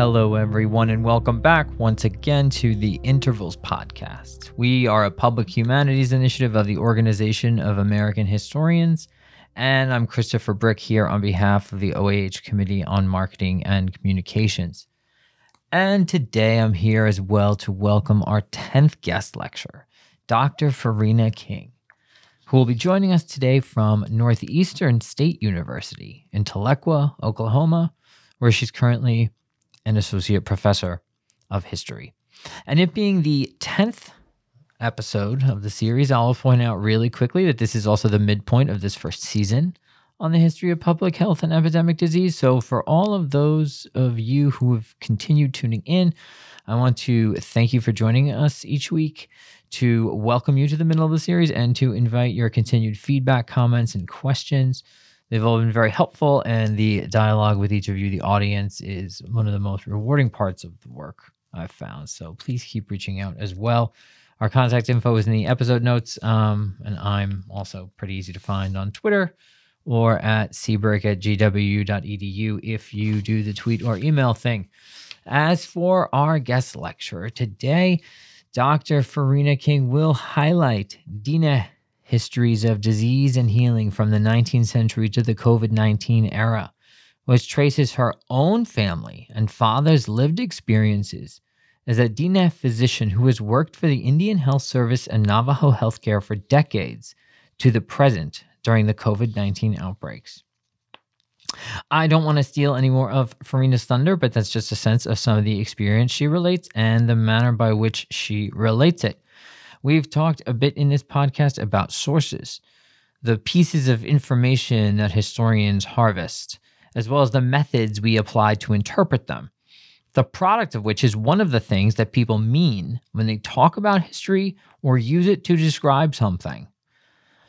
Hello, everyone, and welcome back once again to the Intervals Podcast. We are a public humanities initiative of the Organization of American Historians, and I'm Christopher Brick here on behalf of the OAH Committee on Marketing and Communications. And today I'm here as well to welcome our 10th guest lecturer, Dr. Farina King, who will be joining us today from Northeastern State University in Tahlequah, Oklahoma, where she's currently an associate professor of history. And it being the 10th episode of the series, I'll point out really quickly that this is also the midpoint of this first season on the history of public health and epidemic disease. So, for all of those of you who have continued tuning in, I want to thank you for joining us each week, to welcome you to the middle of the series, and to invite your continued feedback, comments, and questions. They've all been very helpful, and the dialogue with each of you, the audience, is one of the most rewarding parts of the work I've found. So, please keep reaching out as well. Our contact info is in the episode notes, um, and I'm also pretty easy to find on Twitter or at cbrick at gwu.edu if you do the tweet or email thing. As for our guest lecturer today, Dr. Farina King will highlight Dine histories of disease and healing from the 19th century to the COVID 19 era, which traces her own family and father's lived experiences as a Dine physician who has worked for the Indian Health Service and Navajo Healthcare for decades to the present during the COVID 19 outbreaks. I don't want to steal any more of Farina's thunder, but that's just a sense of some of the experience she relates and the manner by which she relates it. We've talked a bit in this podcast about sources, the pieces of information that historians harvest, as well as the methods we apply to interpret them. The product of which is one of the things that people mean when they talk about history or use it to describe something.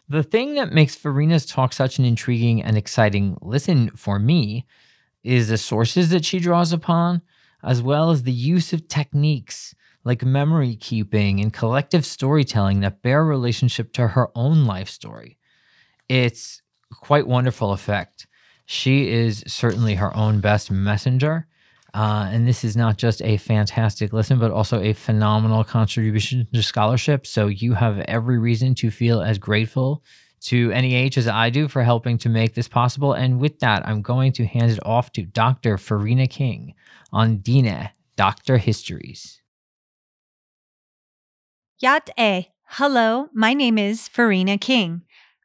The thing that makes Farina's talk such an intriguing and exciting listen for me is the sources that she draws upon, as well as the use of techniques like memory keeping and collective storytelling that bear relationship to her own life story. It's quite wonderful effect. She is certainly her own best messenger, uh, and this is not just a fantastic listen, but also a phenomenal contribution to scholarship. So you have every reason to feel as grateful to NEH as I do for helping to make this possible. And with that, I'm going to hand it off to Dr. Farina King on Dina, Dr. Histories. Yat E. Hello, my name is Farina King.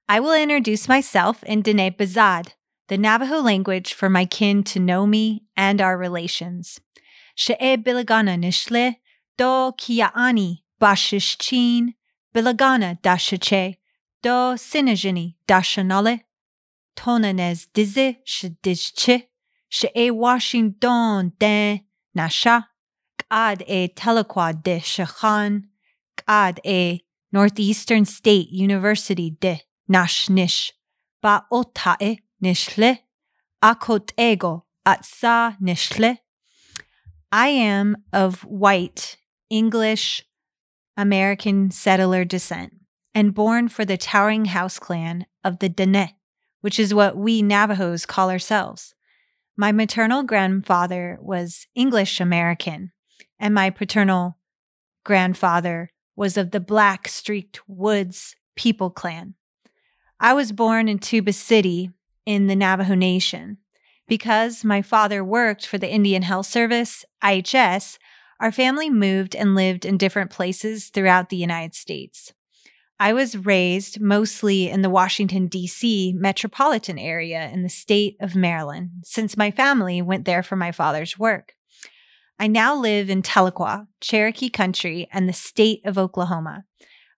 I will introduce myself in Dine Bizaad the Navajo language for my kin to know me and our relations. She'e bilagana nishle, do kia'ani bashishchin, bilagana dashache, do sinajini dashanale, tonanez dize shedijche, she'e Washington de nasha, k'ad e Tahlequah de shachan, k'ad e Northeastern State University de nashnish, ba ota'e nishle, akotego atsa nishle. I am of white, English, American settler descent and born for the towering house clan of the Dene, which is what we Navajos call ourselves. My maternal grandfather was English American, and my paternal grandfather was of the Black Streaked Woods people clan. I was born in Tuba City, in the Navajo Nation. Because my father worked for the Indian Health Service, IHS, our family moved and lived in different places throughout the United States. I was raised mostly in the Washington, D.C. metropolitan area in the state of Maryland, since my family went there for my father's work. I now live in Tahlequah, Cherokee Country, and the state of Oklahoma.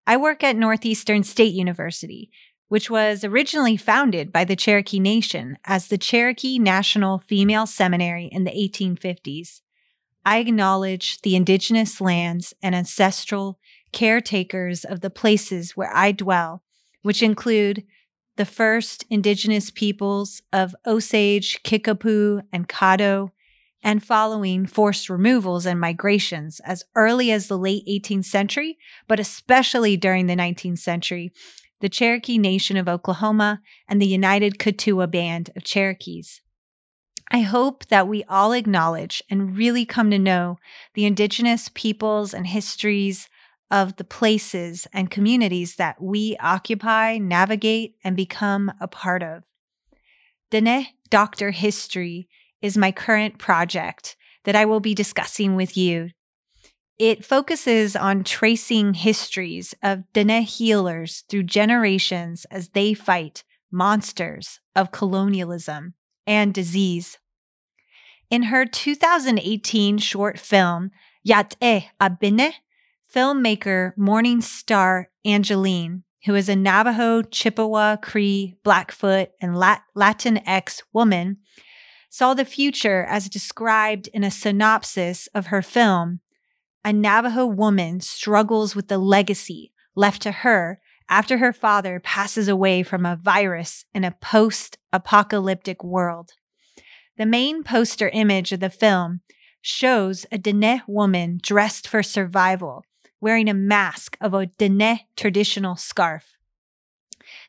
I work at Northeastern State University, which was originally founded by the Cherokee Nation as the Cherokee National Female Seminary in the 1850s. I acknowledge the indigenous lands and ancestral caretakers of the places where I dwell, which include the first indigenous peoples of Osage, Kickapoo, and Caddo, and following forced removals and migrations as early as the late 18th century, but especially during the 19th century, the Cherokee Nation of Oklahoma, and the United Keetoowah Band of Cherokees. I hope that we all acknowledge and really come to know the Indigenous peoples and histories of the places and communities that we occupy, navigate, and become a part of. Dene Doctor History is my current project that I will be discussing with you. It focuses on tracing histories of Dene healers through generations as they fight monsters of colonialism and disease. In her 2018 short film, Yat E Abine, filmmaker Morningstar Angeline, who is a Navajo, Chippewa, Cree, Blackfoot, and Latinx woman, saw the future as described in a synopsis of her film. A Navajo woman struggles with the legacy left to her after her father passes away from a virus in a post apocalyptic world. The main poster image of the film shows a Dene woman dressed for survival, wearing a mask of a Dene traditional scarf.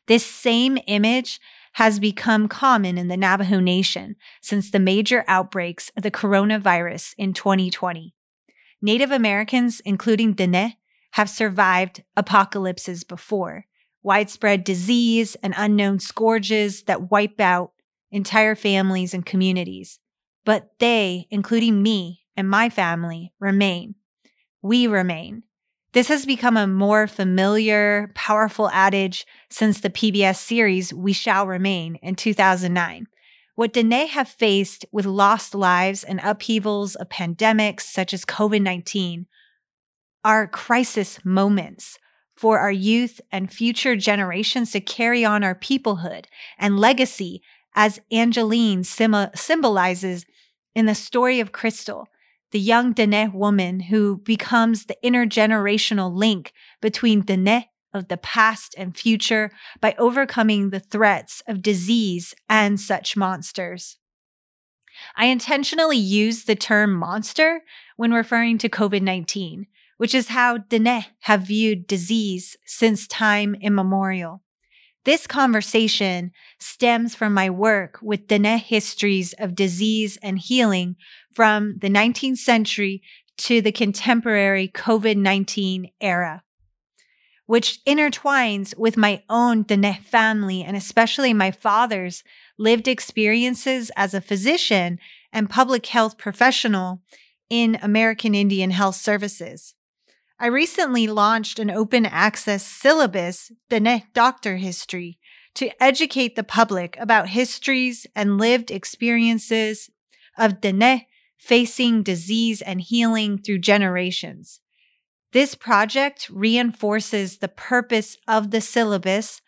This same image has become common in the Navajo Nation since the major outbreaks of the coronavirus in 2020. Native Americans, including Dene, have survived apocalypses before widespread disease and unknown scourges that wipe out entire families and communities. But they, including me and my family, remain. We remain. This has become a more familiar, powerful adage since the PBS series We Shall Remain in 2009. What Dene have faced with lost lives and upheavals of pandemics such as COVID 19 are crisis moments for our youth and future generations to carry on our peoplehood and legacy, as Angeline symbolizes in the story of Crystal, the young Dene woman who becomes the intergenerational link between Dene of the past and future by overcoming the threats of disease and such monsters. I intentionally use the term monster when referring to COVID 19 which is how Dene have viewed disease since time immemorial. This conversation stems from my work with Dene histories of disease and healing from the 19th century to the contemporary COVID 19 era, which intertwines with my own Dene family and especially my father's lived experiences as a physician and public health professional in American Indian Health Services. I recently launched an open access syllabus, Dene Doctor History, to educate the public about histories and lived experiences of Dene facing disease and healing through generations. This project reinforces the purpose of the syllabus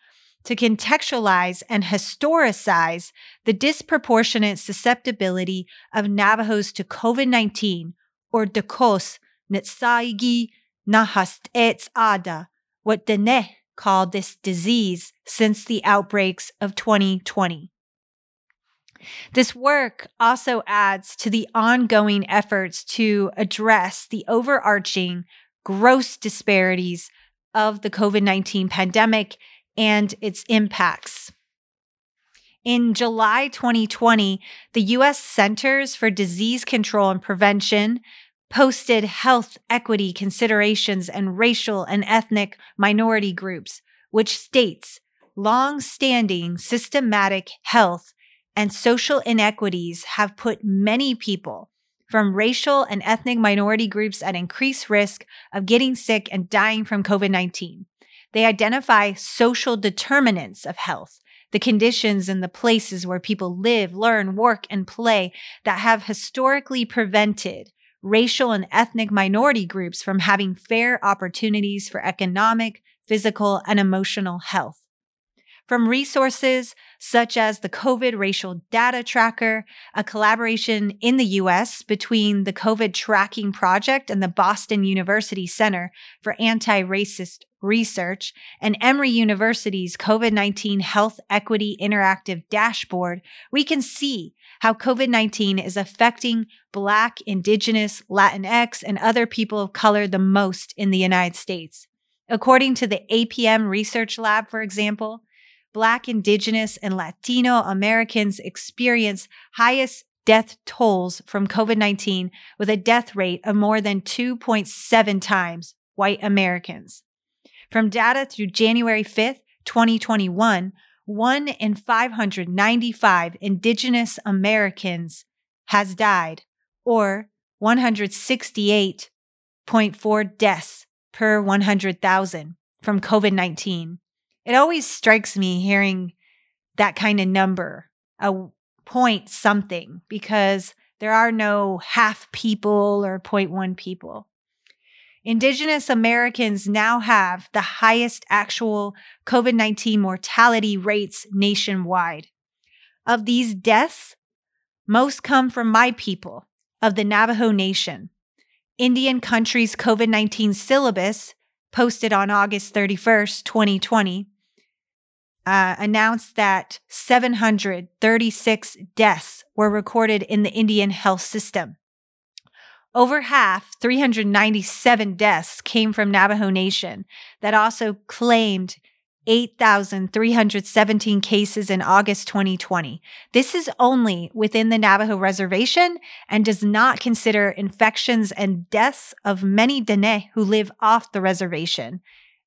to contextualize and historicize the disproportionate susceptibility of Navajos to COVID 19 or Dakos Nitsaigi Nahast etz ada, what Dene called this disease since the outbreaks of 2020. This work also adds to the ongoing efforts to address the overarching gross disparities of the COVID 19 pandemic and its impacts. In July 2020, the U.S. Centers for Disease Control and Prevention posted health equity considerations and racial and ethnic minority groups, which states long standing systematic health and social inequities have put many people from racial and ethnic minority groups at increased risk of getting sick and dying from COVID 19. They identify social determinants of health, the conditions and the places where people live, learn, work, and play that have historically prevented racial and ethnic minority groups from having fair opportunities for economic, physical, and emotional health. From resources such as the COVID Racial Data Tracker, a collaboration in the US between the COVID Tracking Project and the Boston University Center for Anti Racist Research, and Emory University's COVID 19 Health Equity Interactive Dashboard, we can see how COVID 19 is affecting Black, Indigenous, Latinx, and other people of color the most in the United States. According to the APM Research Lab, for example, Black, Indigenous, and Latino Americans experience highest death tolls from COVID 19 with a death rate of more than 2.7 times white Americans. From data through January 5th, 2021, one in 595 Indigenous Americans has died, or 168.4 deaths per 100,000 from COVID 19. It always strikes me hearing that kind of number, a point something, because there are no half people or 0.1 people. Indigenous Americans now have the highest actual COVID 19 mortality rates nationwide. Of these deaths, most come from my people of the Navajo Nation. Indian Country's COVID 19 syllabus, posted on August 31st, 2020, uh, announced that 736 deaths were recorded in the Indian health system. Over half, 397 deaths, came from Navajo Nation that also claimed 8,317 cases in August 2020. This is only within the Navajo Reservation and does not consider infections and deaths of many Dene who live off the reservation.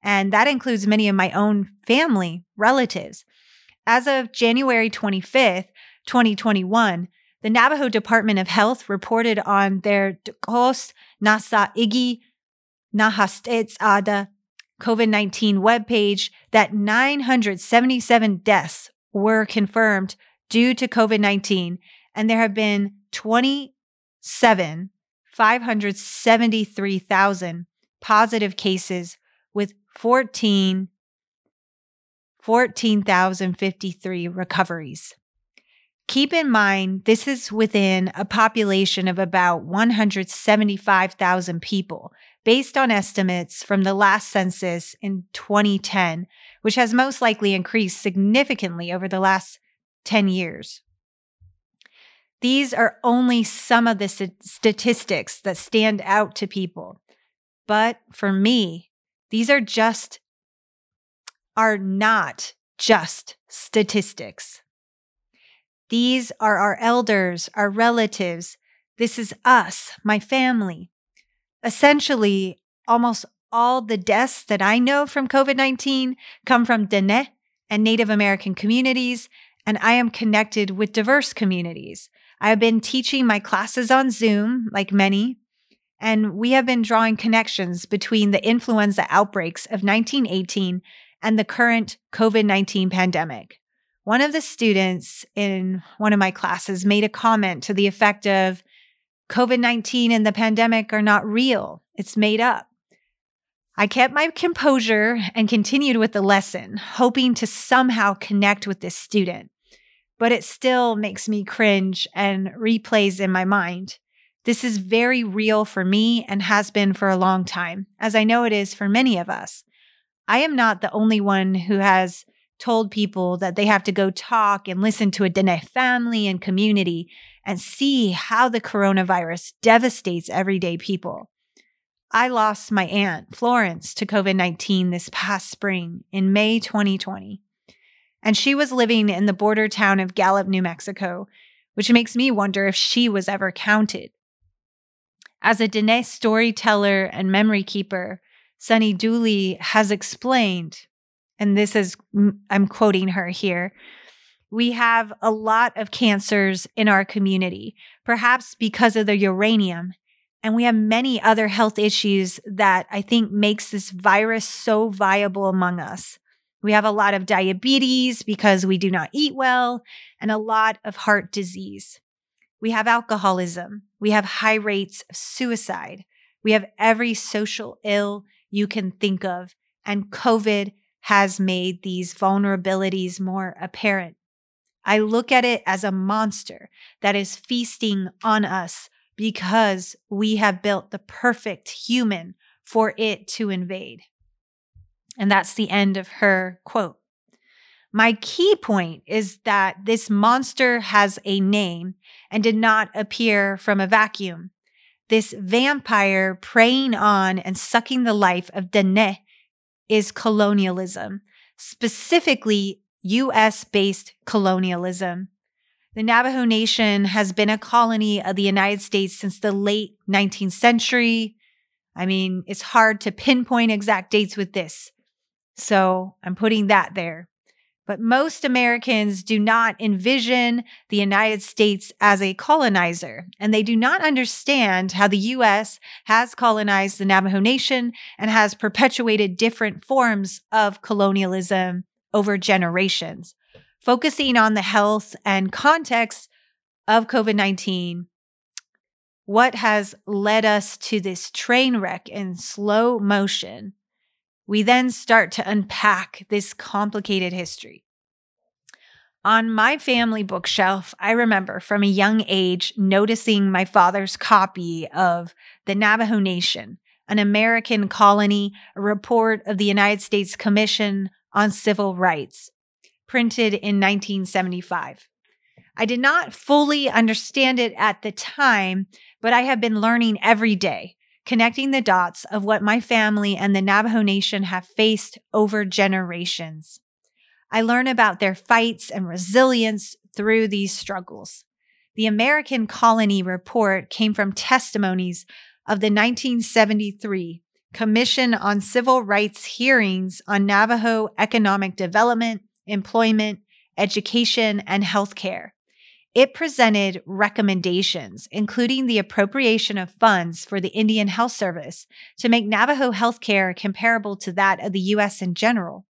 And that includes many of my own family relatives. As of January 25th, 2021, the Navajo Department of Health reported on their Nasa Igi COVID 19 webpage that 977 deaths were confirmed due to COVID 19, and there have been 27, 573,000 positive cases with 14, 14,053 recoveries. Keep in mind, this is within a population of about 175,000 people, based on estimates from the last census in 2010, which has most likely increased significantly over the last 10 years. These are only some of the statistics that stand out to people. But for me, these are just, are not just statistics. These are our elders, our relatives. This is us, my family. Essentially, almost all the deaths that I know from COVID 19 come from Dene and Native American communities, and I am connected with diverse communities. I have been teaching my classes on Zoom, like many, and we have been drawing connections between the influenza outbreaks of 1918 and the current COVID 19 pandemic. One of the students in one of my classes made a comment to the effect of COVID 19 and the pandemic are not real, it's made up. I kept my composure and continued with the lesson, hoping to somehow connect with this student. But it still makes me cringe and replays in my mind. This is very real for me and has been for a long time, as I know it is for many of us. I am not the only one who has told people that they have to go talk and listen to a Dene family and community and see how the coronavirus devastates everyday people. I lost my aunt, Florence, to COVID 19 this past spring in May 2020. And she was living in the border town of Gallup, New Mexico, which makes me wonder if she was ever counted. As a Dene storyteller and memory keeper, Sunny Dooley has explained, and this is, I'm quoting her here. We have a lot of cancers in our community, perhaps because of the uranium. And we have many other health issues that I think makes this virus so viable among us. We have a lot of diabetes because we do not eat well, and a lot of heart disease. We have alcoholism. We have high rates of suicide. We have every social ill you can think of. And COVID has made these vulnerabilities more apparent. I look at it as a monster that is feasting on us because we have built the perfect human for it to invade. And that's the end of her quote. My key point is that this monster has a name and did not appear from a vacuum. This vampire preying on and sucking the life of Dene is colonialism, specifically US based colonialism. The Navajo Nation has been a colony of the United States since the late 19th century. I mean, it's hard to pinpoint exact dates with this. So I'm putting that there. But most Americans do not envision the United States as a colonizer, and they do not understand how the U.S. has colonized the Navajo Nation and has perpetuated different forms of colonialism over generations. Focusing on the health and context of COVID 19, what has led us to this train wreck in slow motion we then start to unpack this complicated history. On my family bookshelf, I remember from a young age noticing my father's copy of The Navajo Nation, an American colony, a report of the United States Commission on Civil Rights, printed in 1975. I did not fully understand it at the time, but I have been learning every day connecting the dots of what my family and the Navajo Nation have faced over generations. I learn about their fights and resilience through these struggles. The American Colony Report came from testimonies of the 1973 Commission on Civil Rights hearings on Navajo economic development, employment, education, and healthcare. It presented recommendations, including the appropriation of funds for the Indian Health Service to make Navajo healthcare comparable to that of the U.S. in general.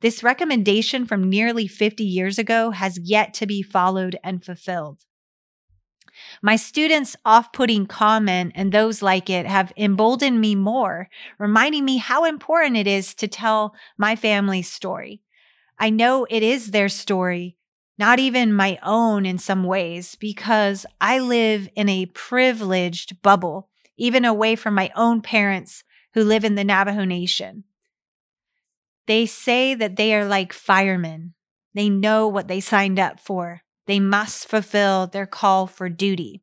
This recommendation from nearly 50 years ago has yet to be followed and fulfilled. My students' off putting comment and those like it have emboldened me more, reminding me how important it is to tell my family's story. I know it is their story, not even my own in some ways, because I live in a privileged bubble, even away from my own parents who live in the Navajo Nation. They say that they are like firemen. They know what they signed up for. They must fulfill their call for duty.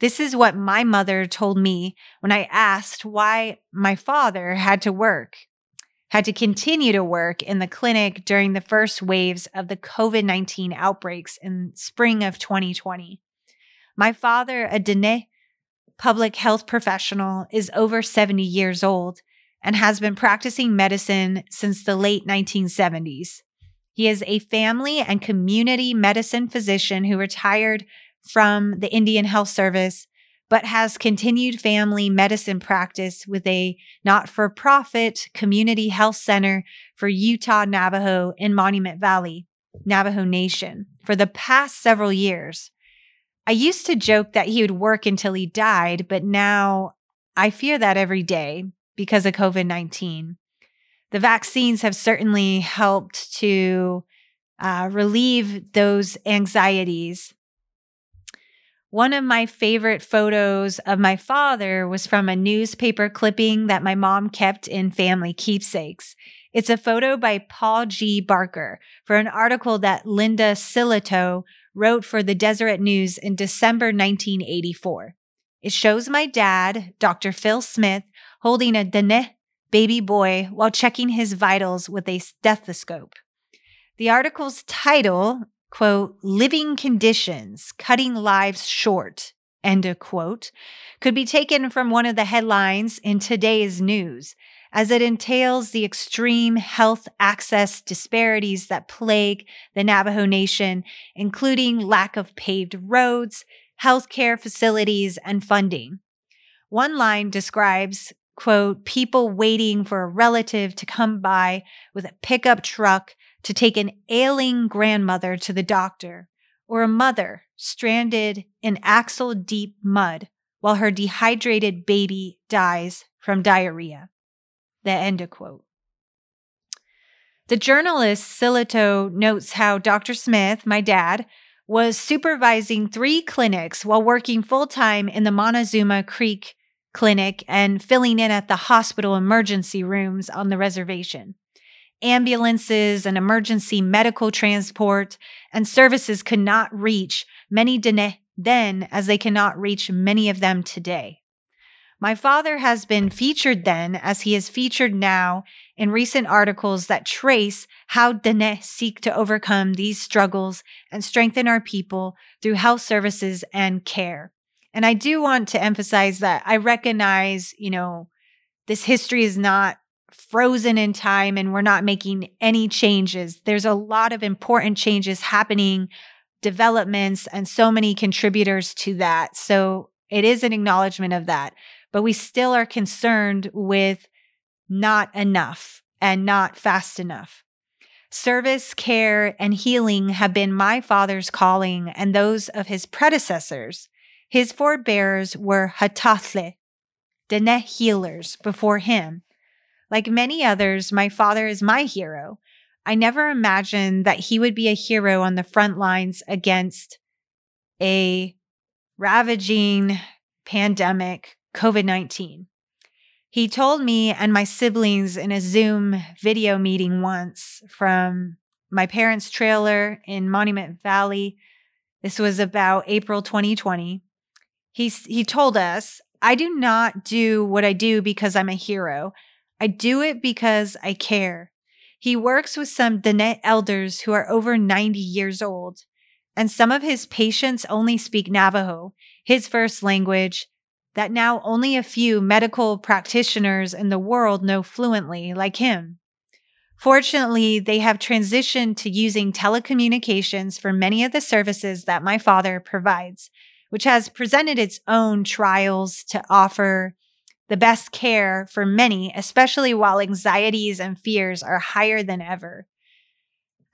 This is what my mother told me when I asked why my father had to work had to continue to work in the clinic during the first waves of the COVID 19 outbreaks in spring of 2020. My father, a Dene public health professional, is over 70 years old and has been practicing medicine since the late 1970s. He is a family and community medicine physician who retired from the Indian Health Service but has continued family medicine practice with a not for profit community health center for Utah Navajo in Monument Valley, Navajo Nation, for the past several years. I used to joke that he would work until he died, but now I fear that every day because of COVID 19. The vaccines have certainly helped to uh, relieve those anxieties one of my favorite photos of my father was from a newspaper clipping that my mom kept in family keepsakes. It's a photo by Paul G. Barker for an article that Linda Sillitoe wrote for the Deseret News in December 1984. It shows my dad, Dr. Phil Smith, holding a Dene baby boy while checking his vitals with a stethoscope. The article's title quote, living conditions, cutting lives short, end of quote, could be taken from one of the headlines in today's news, as it entails the extreme health access disparities that plague the Navajo Nation, including lack of paved roads, healthcare facilities, and funding. One line describes, quote, people waiting for a relative to come by with a pickup truck to take an ailing grandmother to the doctor, or a mother stranded in axle deep mud while her dehydrated baby dies from diarrhea. The end of quote. The journalist Sillitoe notes how Dr. Smith, my dad, was supervising three clinics while working full time in the Montezuma Creek Clinic and filling in at the hospital emergency rooms on the reservation ambulances and emergency medical transport and services could not reach many Dene then as they cannot reach many of them today. My father has been featured then as he is featured now in recent articles that trace how Dene seek to overcome these struggles and strengthen our people through health services and care. And I do want to emphasize that I recognize, you know, this history is not frozen in time and we're not making any changes. There's a lot of important changes happening, developments, and so many contributors to that. So it is an acknowledgement of that. But we still are concerned with not enough and not fast enough. Service, care, and healing have been my father's calling and those of his predecessors. His forebears were Hatathle, Dene healers before him. Like many others, my father is my hero. I never imagined that he would be a hero on the front lines against a ravaging pandemic, COVID 19. He told me and my siblings in a Zoom video meeting once from my parents' trailer in Monument Valley. This was about April 2020. He, he told us, I do not do what I do because I'm a hero. I do it because I care. He works with some Dene elders who are over 90 years old, and some of his patients only speak Navajo, his first language, that now only a few medical practitioners in the world know fluently, like him. Fortunately, they have transitioned to using telecommunications for many of the services that my father provides, which has presented its own trials to offer the best care for many, especially while anxieties and fears are higher than ever.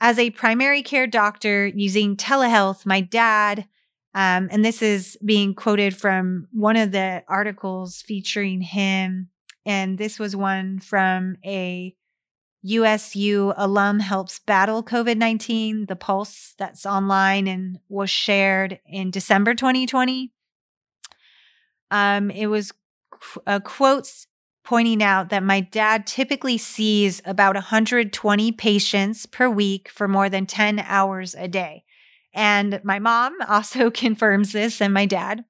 As a primary care doctor using telehealth, my dad, um, and this is being quoted from one of the articles featuring him, and this was one from a USU alum helps battle COVID 19, the Pulse that's online and was shared in December 2020. Um, it was uh, quotes pointing out that my dad typically sees about 120 patients per week for more than 10 hours a day. And my mom also confirms this, and my dad.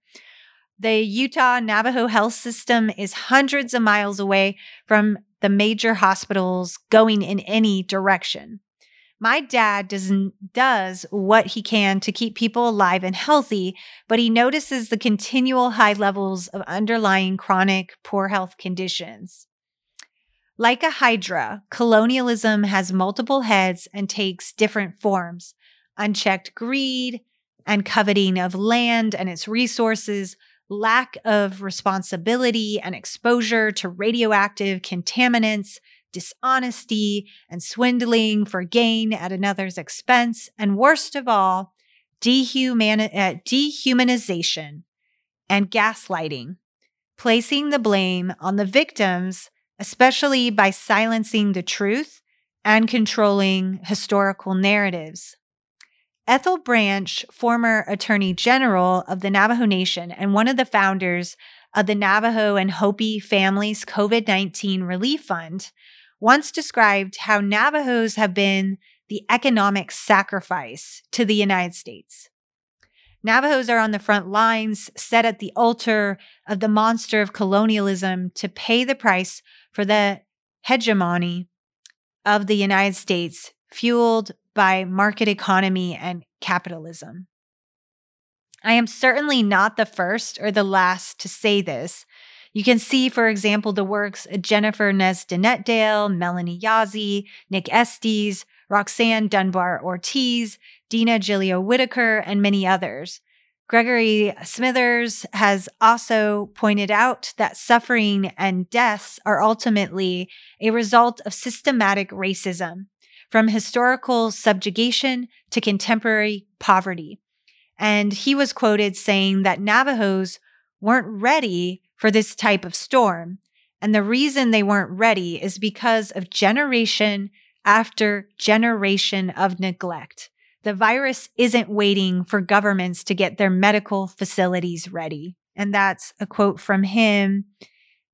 The Utah Navajo health system is hundreds of miles away from the major hospitals going in any direction. My dad does, does what he can to keep people alive and healthy, but he notices the continual high levels of underlying chronic poor health conditions. Like a hydra, colonialism has multiple heads and takes different forms. Unchecked greed and coveting of land and its resources lack of responsibility and exposure to radioactive contaminants, dishonesty, and swindling for gain at another's expense, and worst of all, uh, dehumanization and gaslighting, placing the blame on the victims, especially by silencing the truth and controlling historical narratives. Ethel Branch, former Attorney General of the Navajo Nation and one of the founders of the Navajo and Hopi Families COVID 19 Relief Fund, once described how Navajos have been the economic sacrifice to the United States. Navajos are on the front lines, set at the altar of the monster of colonialism to pay the price for the hegemony of the United States, fueled by market economy and capitalism. I am certainly not the first or the last to say this. You can see, for example, the works of Jennifer Nez Denetdale, Melanie Yazzie, Nick Estes, Roxanne Dunbar Ortiz, Dina Gilio Whitaker, and many others. Gregory Smithers has also pointed out that suffering and deaths are ultimately a result of systematic racism from historical subjugation to contemporary poverty. And he was quoted saying that Navajos weren't ready for this type of storm. And the reason they weren't ready is because of generation after generation of neglect. The virus isn't waiting for governments to get their medical facilities ready. And that's a quote from him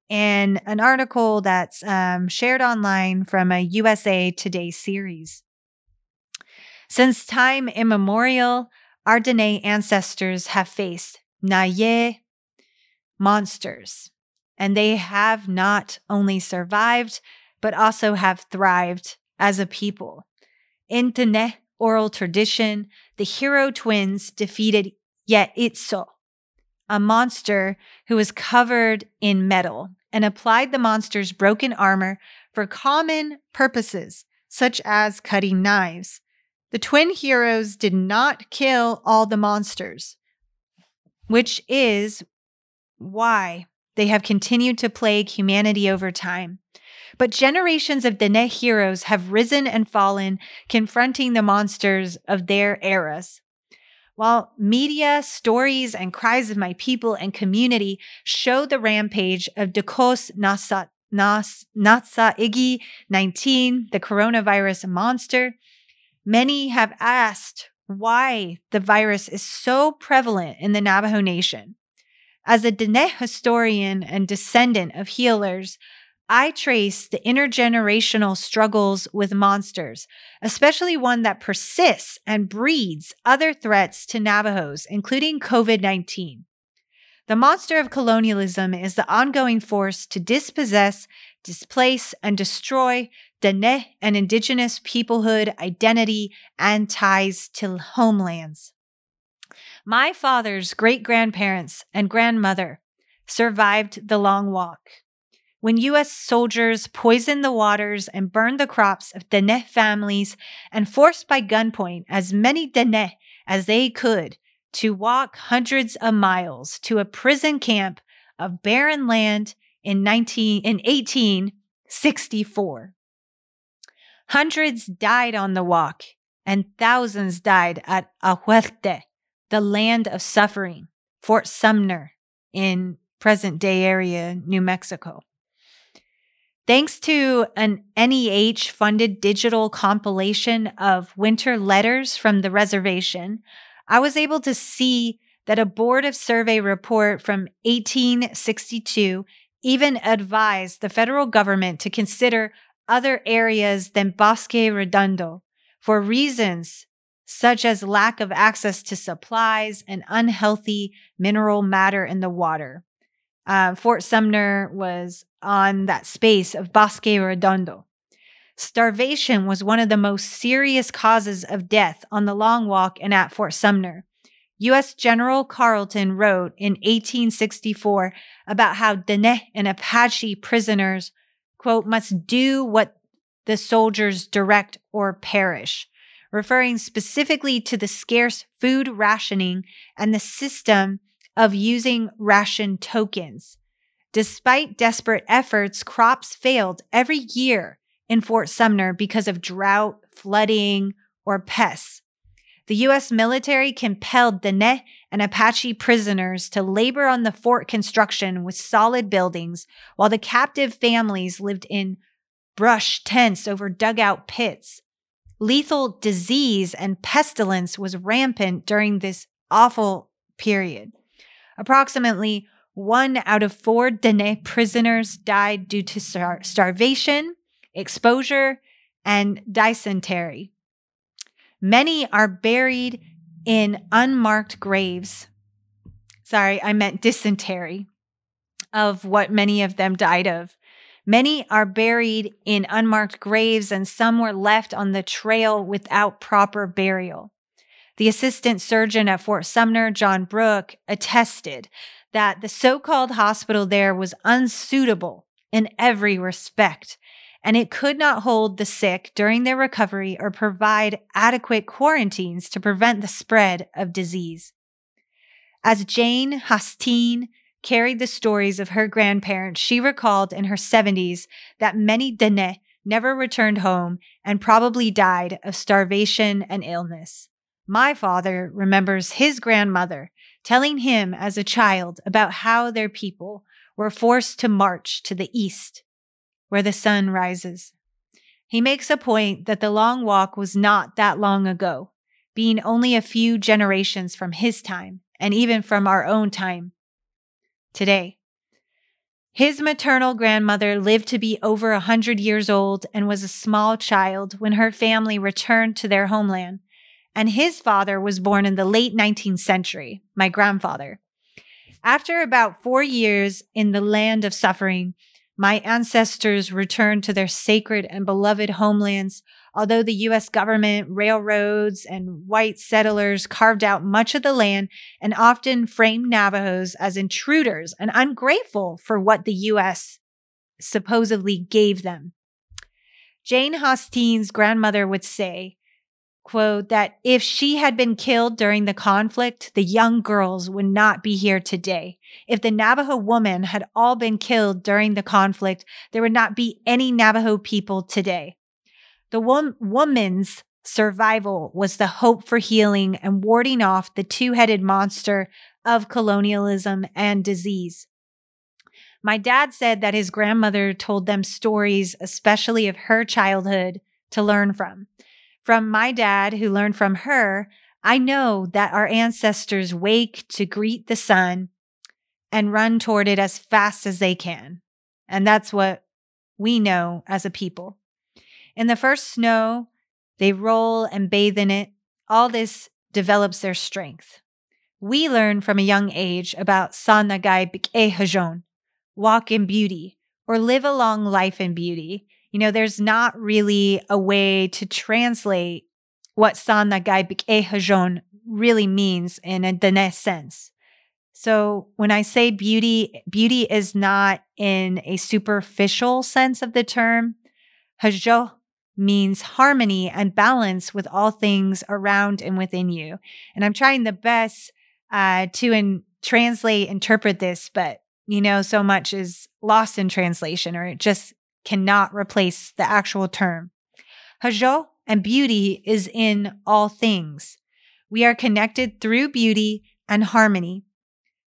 in an article that's um, shared online from a USA Today series. Since time immemorial, our Dene ancestors have faced Naye monsters, and they have not only survived, but also have thrived as a people. In Dene oral tradition, the hero twins defeated Yeitso, a monster who was covered in metal, and applied the monster's broken armor for common purposes, such as cutting knives. The twin heroes did not kill all the monsters, which is why they have continued to plague humanity over time. But generations of Dene heroes have risen and fallen, confronting the monsters of their eras. While media, stories, and cries of my people and community show the rampage of Dacos Nasa, Nas, Natsa Igi 19, the coronavirus monster, many have asked why the virus is so prevalent in the Navajo Nation. As a Dene historian and descendant of healers, I trace the intergenerational struggles with monsters, especially one that persists and breeds other threats to Navajos, including COVID 19. The monster of colonialism is the ongoing force to dispossess, displace, and destroy Dene and indigenous peoplehood identity and ties to homelands. My father's great grandparents and grandmother survived the long walk when U.S. soldiers poisoned the waters and burned the crops of Dene families and forced by gunpoint as many Dene as they could to walk hundreds of miles to a prison camp of barren land in, 19, in 1864. Hundreds died on the walk, and thousands died at Ahuelte, the land of suffering, Fort Sumner in present day area, New Mexico. Thanks to an NEH funded digital compilation of winter letters from the reservation, I was able to see that a Board of Survey report from 1862 even advised the federal government to consider other areas than Bosque Redondo for reasons such as lack of access to supplies and unhealthy mineral matter in the water. Uh, Fort Sumner was on that space of Bosque Redondo. Starvation was one of the most serious causes of death on the Long Walk and at Fort Sumner. U.S. General Carleton wrote in 1864 about how Dene and Apache prisoners, quote, must do what the soldiers direct or perish, referring specifically to the scarce food rationing and the system of using ration tokens. Despite desperate efforts, crops failed every year in Fort Sumner because of drought, flooding, or pests. The U.S. military compelled Dene and Apache prisoners to labor on the fort construction with solid buildings, while the captive families lived in brush tents over dugout pits. Lethal disease and pestilence was rampant during this awful period. Approximately one out of four Dene prisoners died due to star- starvation, exposure, and dysentery. Many are buried in unmarked graves. Sorry, I meant dysentery, of what many of them died of. Many are buried in unmarked graves, and some were left on the trail without proper burial. The assistant surgeon at Fort Sumner, John Brook, attested that the so called hospital there was unsuitable in every respect, and it could not hold the sick during their recovery or provide adequate quarantines to prevent the spread of disease. As Jane Hastine carried the stories of her grandparents, she recalled in her 70s that many Dene never returned home and probably died of starvation and illness. My father remembers his grandmother telling him as a child about how their people were forced to march to the east, where the sun rises. He makes a point that the long walk was not that long ago, being only a few generations from his time and even from our own time today. His maternal grandmother lived to be over a hundred years old and was a small child when her family returned to their homeland and his father was born in the late 19th century, my grandfather. After about four years in the land of suffering, My ancestors returned to their sacred and beloved homelands, although the U.S. government, railroads, and white settlers carved out much of the land and often framed Navajos as intruders and ungrateful for what the U.S. supposedly gave them. Jane Hostein's grandmother would say, quote, that if she had been killed during the conflict, the young girls would not be here today. If the Navajo woman had all been killed during the conflict, there would not be any Navajo people today. The wom- woman's survival was the hope for healing and warding off the two headed monster of colonialism and disease. My dad said that his grandmother told them stories, especially of her childhood, to learn from. From my dad, who learned from her, I know that our ancestors wake to greet the sun and run toward it as fast as they can. And that's what we know as a people. In the first snow, they roll and bathe in it. All this develops their strength. We learn from a young age about Sanagai Bike Hajon, walk in beauty, or live a long life in beauty. You know, there's not really a way to translate what San Nagai Hajon really means in a Dene sense. So when I say beauty, beauty is not in a superficial sense of the term. Hajo means harmony and balance with all things around and within you. And I'm trying the best uh, to in- translate, interpret this, but you know, so much is lost in translation or it just cannot replace the actual term. Hajo and beauty is in all things. We are connected through beauty and harmony,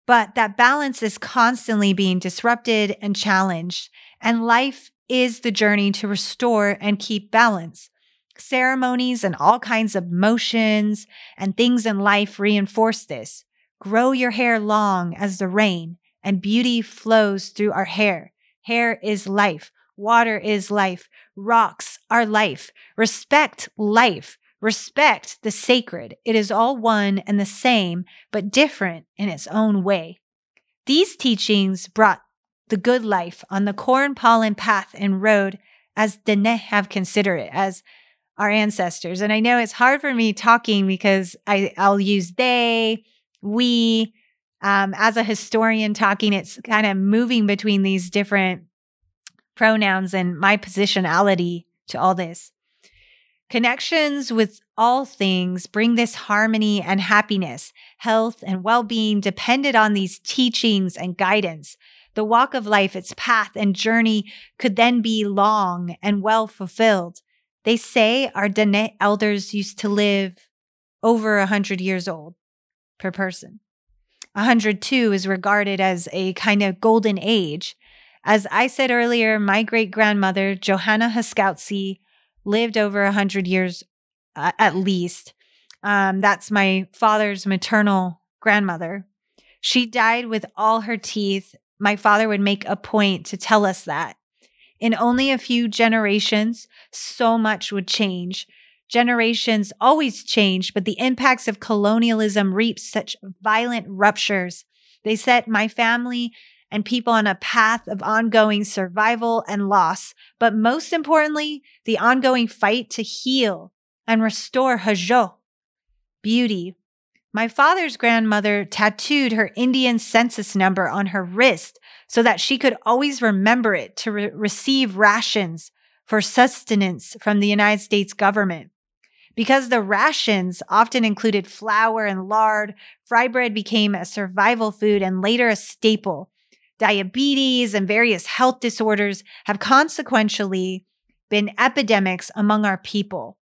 but that balance is constantly being disrupted and challenged, and life is the journey to restore and keep balance. Ceremonies and all kinds of motions and things in life reinforce this. Grow your hair long as the rain and beauty flows through our hair. Hair is life. Water is life. Rocks are life. Respect life. Respect the sacred. It is all one and the same, but different in its own way. These teachings brought the good life on the corn pollen path and road as Dene have considered it, as our ancestors. And I know it's hard for me talking because I, I'll use they, we, um, as a historian talking, it's kind of moving between these different pronouns and my positionality to all this. Connections with all things bring this harmony and happiness, health and well being depended on these teachings and guidance. The walk of life, its path and journey could then be long and well fulfilled. They say our Dene elders used to live over a hundred years old per person. 102 is regarded as a kind of golden age. As I said earlier, my great grandmother, Johanna Haskoutsi, lived over 100 years uh, at least. Um, that's my father's maternal grandmother. She died with all her teeth. My father would make a point to tell us that. In only a few generations, so much would change. Generations always change, but the impacts of colonialism reap such violent ruptures. They set my family and people on a path of ongoing survival and loss, but most importantly, the ongoing fight to heal and restore Hajo, beauty. My father's grandmother tattooed her Indian census number on her wrist so that she could always remember it to re- receive rations for sustenance from the United States government. Because the rations often included flour and lard, fry bread became a survival food and later a staple. Diabetes and various health disorders have consequentially been epidemics among our people.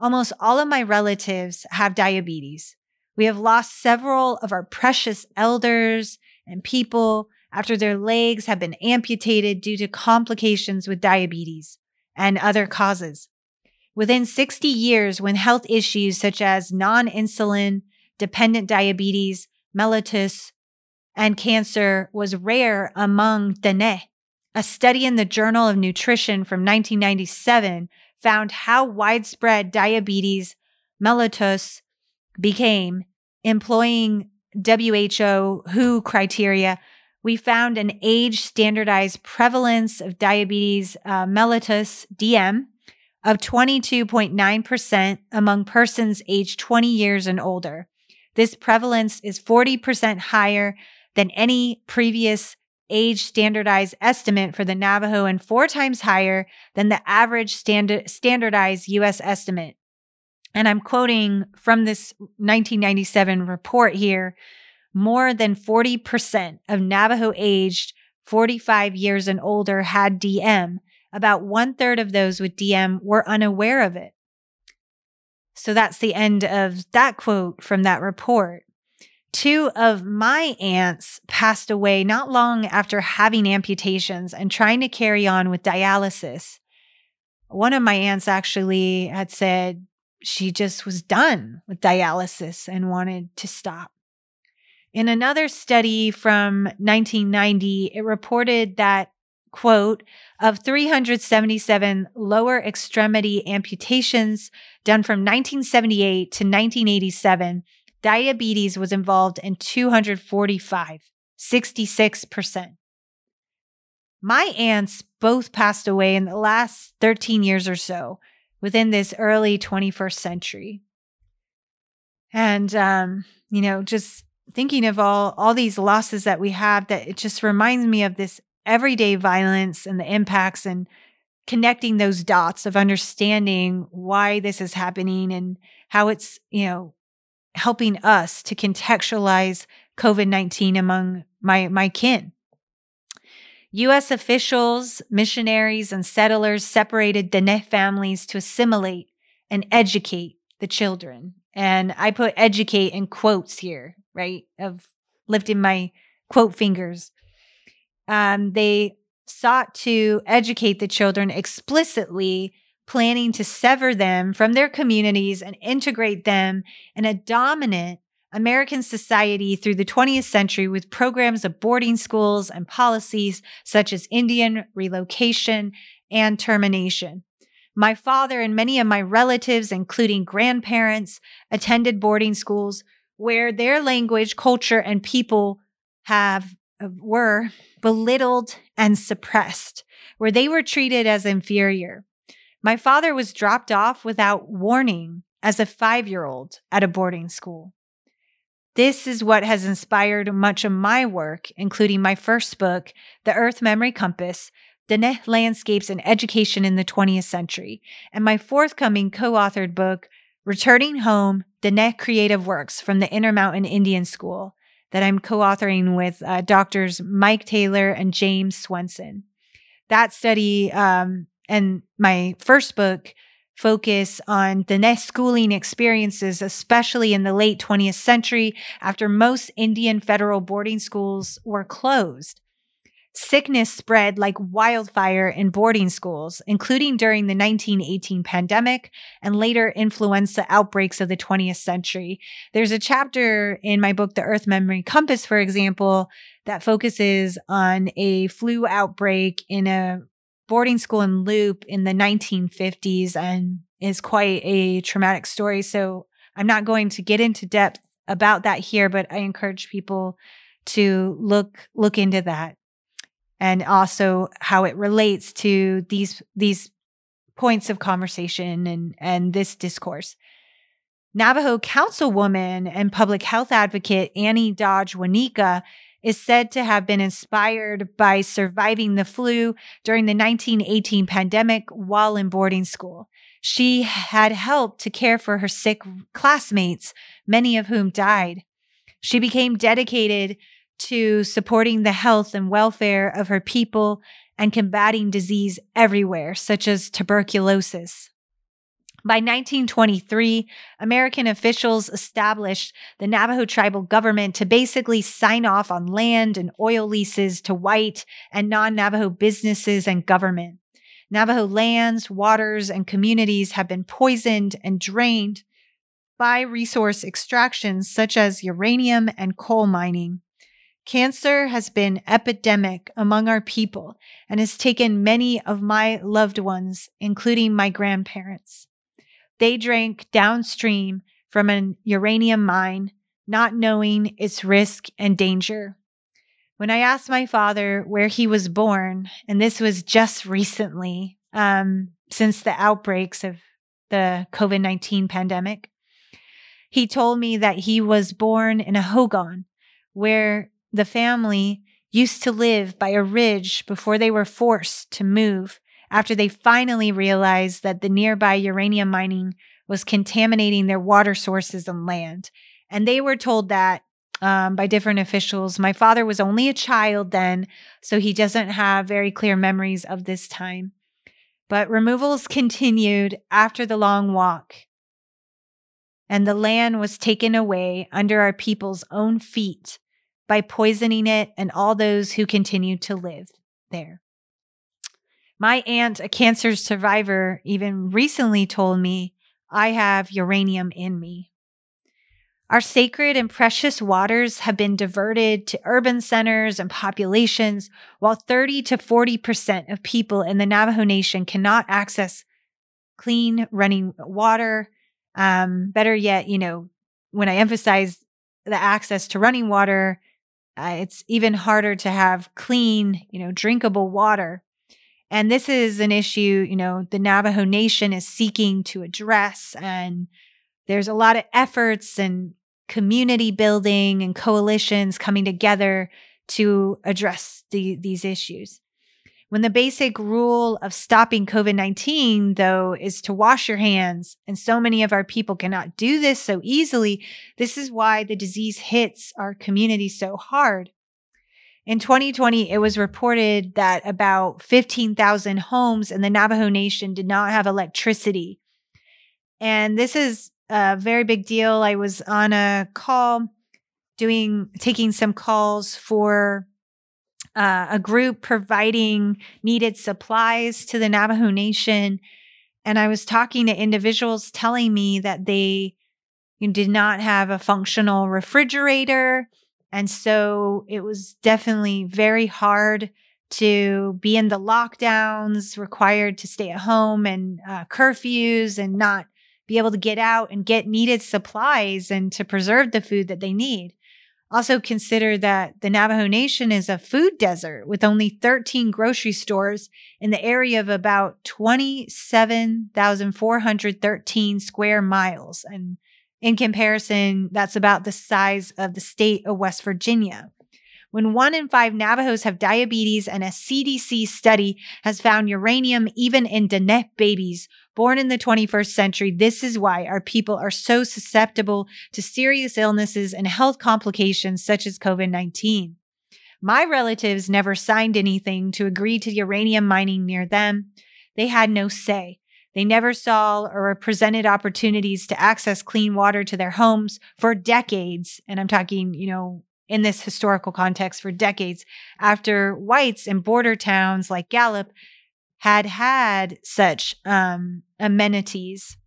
Almost all of my relatives have diabetes. We have lost several of our precious elders and people after their legs have been amputated due to complications with diabetes and other causes. Within 60 years, when health issues such as non insulin dependent diabetes, mellitus, and cancer was rare among Dene, a study in the Journal of Nutrition from 1997 found how widespread diabetes mellitus became, employing WHO WHO criteria we found an age standardized prevalence of diabetes uh, mellitus DM of 22.9% among persons aged 20 years and older. This prevalence is 40% higher than any previous age standardized estimate for the Navajo and four times higher than the average standard, standardized US estimate. And I'm quoting from this 1997 report here more than 40% of Navajo aged 45 years and older had DM. About one third of those with DM were unaware of it. So that's the end of that quote from that report. Two of my aunts passed away not long after having amputations and trying to carry on with dialysis. One of my aunts actually had said she just was done with dialysis and wanted to stop. In another study from 1990, it reported that, quote, of 377 lower extremity amputations done from 1978 to 1987, diabetes was involved in 245, 66%. My aunts both passed away in the last 13 years or so within this early 21st century. And, um, you know, just thinking of all all these losses that we have that it just reminds me of this everyday violence and the impacts and connecting those dots of understanding why this is happening and how it's you know helping us to contextualize covid-19 among my my kin US officials, missionaries, and settlers separated Dene families to assimilate and educate the children. And I put educate in quotes here right? Of lifting my quote fingers. Um, they sought to educate the children explicitly, planning to sever them from their communities and integrate them in a dominant American society through the 20th century with programs of boarding schools and policies such as Indian relocation and termination. My father and many of my relatives, including grandparents, attended boarding schools where their language, culture, and people have uh, were belittled and suppressed, where they were treated as inferior. My father was dropped off without warning as a five year old at a boarding school. This is what has inspired much of my work, including my first book, The Earth Memory Compass Dene Landscapes and Education in the 20th Century, and my forthcoming co authored book, Returning Home Dene Creative Works from the Intermountain Indian School that I'm co authoring with uh, doctors Mike Taylor and James Swensen. That study um, and my first book focus on Dene schooling experiences, especially in the late 20th century after most Indian federal boarding schools were closed. Sickness spread like wildfire in boarding schools, including during the 1918 pandemic and later influenza outbreaks of the 20th century. There's a chapter in my book, The Earth Memory Compass, for example, that focuses on a flu outbreak in a boarding school in Leupp in the 1950s and is quite a traumatic story. So I'm not going to get into depth about that here, but I encourage people to look look into that and also how it relates to these these points of conversation and and this discourse. Navajo councilwoman and public health advocate Annie Dodge Wauneka is said to have been inspired by surviving the flu during the 1918 pandemic while in boarding school. She had helped to care for her sick classmates, many of whom died. She became dedicated to supporting the health and welfare of her people and combating disease everywhere, such as tuberculosis. By 1923, American officials established the Navajo tribal government to basically sign off on land and oil leases to white and non Navajo businesses and government. Navajo lands, waters, and communities have been poisoned and drained by resource extractions such as uranium and coal mining. Cancer has been epidemic among our people and has taken many of my loved ones, including my grandparents. They drank downstream from an uranium mine, not knowing its risk and danger. When I asked my father where he was born, and this was just recently, um, since the outbreaks of the COVID 19 pandemic, he told me that he was born in a hogan where the family used to live by a ridge before they were forced to move after they finally realized that the nearby uranium mining was contaminating their water sources and land. And they were told that um, by different officials. My father was only a child then, so he doesn't have very clear memories of this time. But removals continued after the long walk, and the land was taken away under our people's own feet by poisoning it and all those who continued to live there. My aunt, a cancer survivor, even recently told me I have uranium in me. Our sacred and precious waters have been diverted to urban centers and populations, while 30 to 40% of people in the Navajo Nation cannot access clean running water. Um, better yet, you know, when I emphasize the access to running water, uh, it's even harder to have clean, you know, drinkable water. And this is an issue, you know, the Navajo Nation is seeking to address and there's a lot of efforts and community building and coalitions coming together to address the, these issues. When the basic rule of stopping COVID 19, though, is to wash your hands, and so many of our people cannot do this so easily, this is why the disease hits our community so hard. In 2020, it was reported that about 15,000 homes in the Navajo Nation did not have electricity. And this is a very big deal. I was on a call doing, taking some calls for uh, a group providing needed supplies to the Navajo Nation. And I was talking to individuals telling me that they did not have a functional refrigerator. And so it was definitely very hard to be in the lockdowns required to stay at home and uh, curfews and not be able to get out and get needed supplies and to preserve the food that they need. Also, consider that the Navajo Nation is a food desert with only 13 grocery stores in the area of about 27,413 square miles. And in comparison, that's about the size of the state of West Virginia. When one in five Navajos have diabetes, and a CDC study has found uranium even in Dene babies born in the 21st century, this is why our people are so susceptible to serious illnesses and health complications such as COVID 19. My relatives never signed anything to agree to uranium mining near them. They had no say. They never saw or were presented opportunities to access clean water to their homes for decades. And I'm talking, you know, in this historical context for decades after whites in border towns like Gallup had had such um, amenities.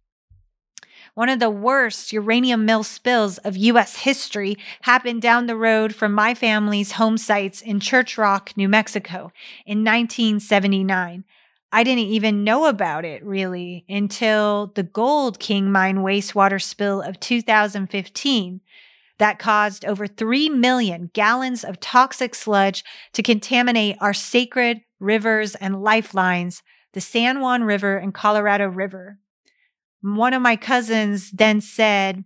One of the worst uranium mill spills of U.S. history happened down the road from my family's home sites in Church Rock, New Mexico in 1979. I didn't even know about it really until the Gold King Mine wastewater spill of 2015 that caused over 3 million gallons of toxic sludge to contaminate our sacred rivers and lifelines, the San Juan River and Colorado River. One of my cousins then said,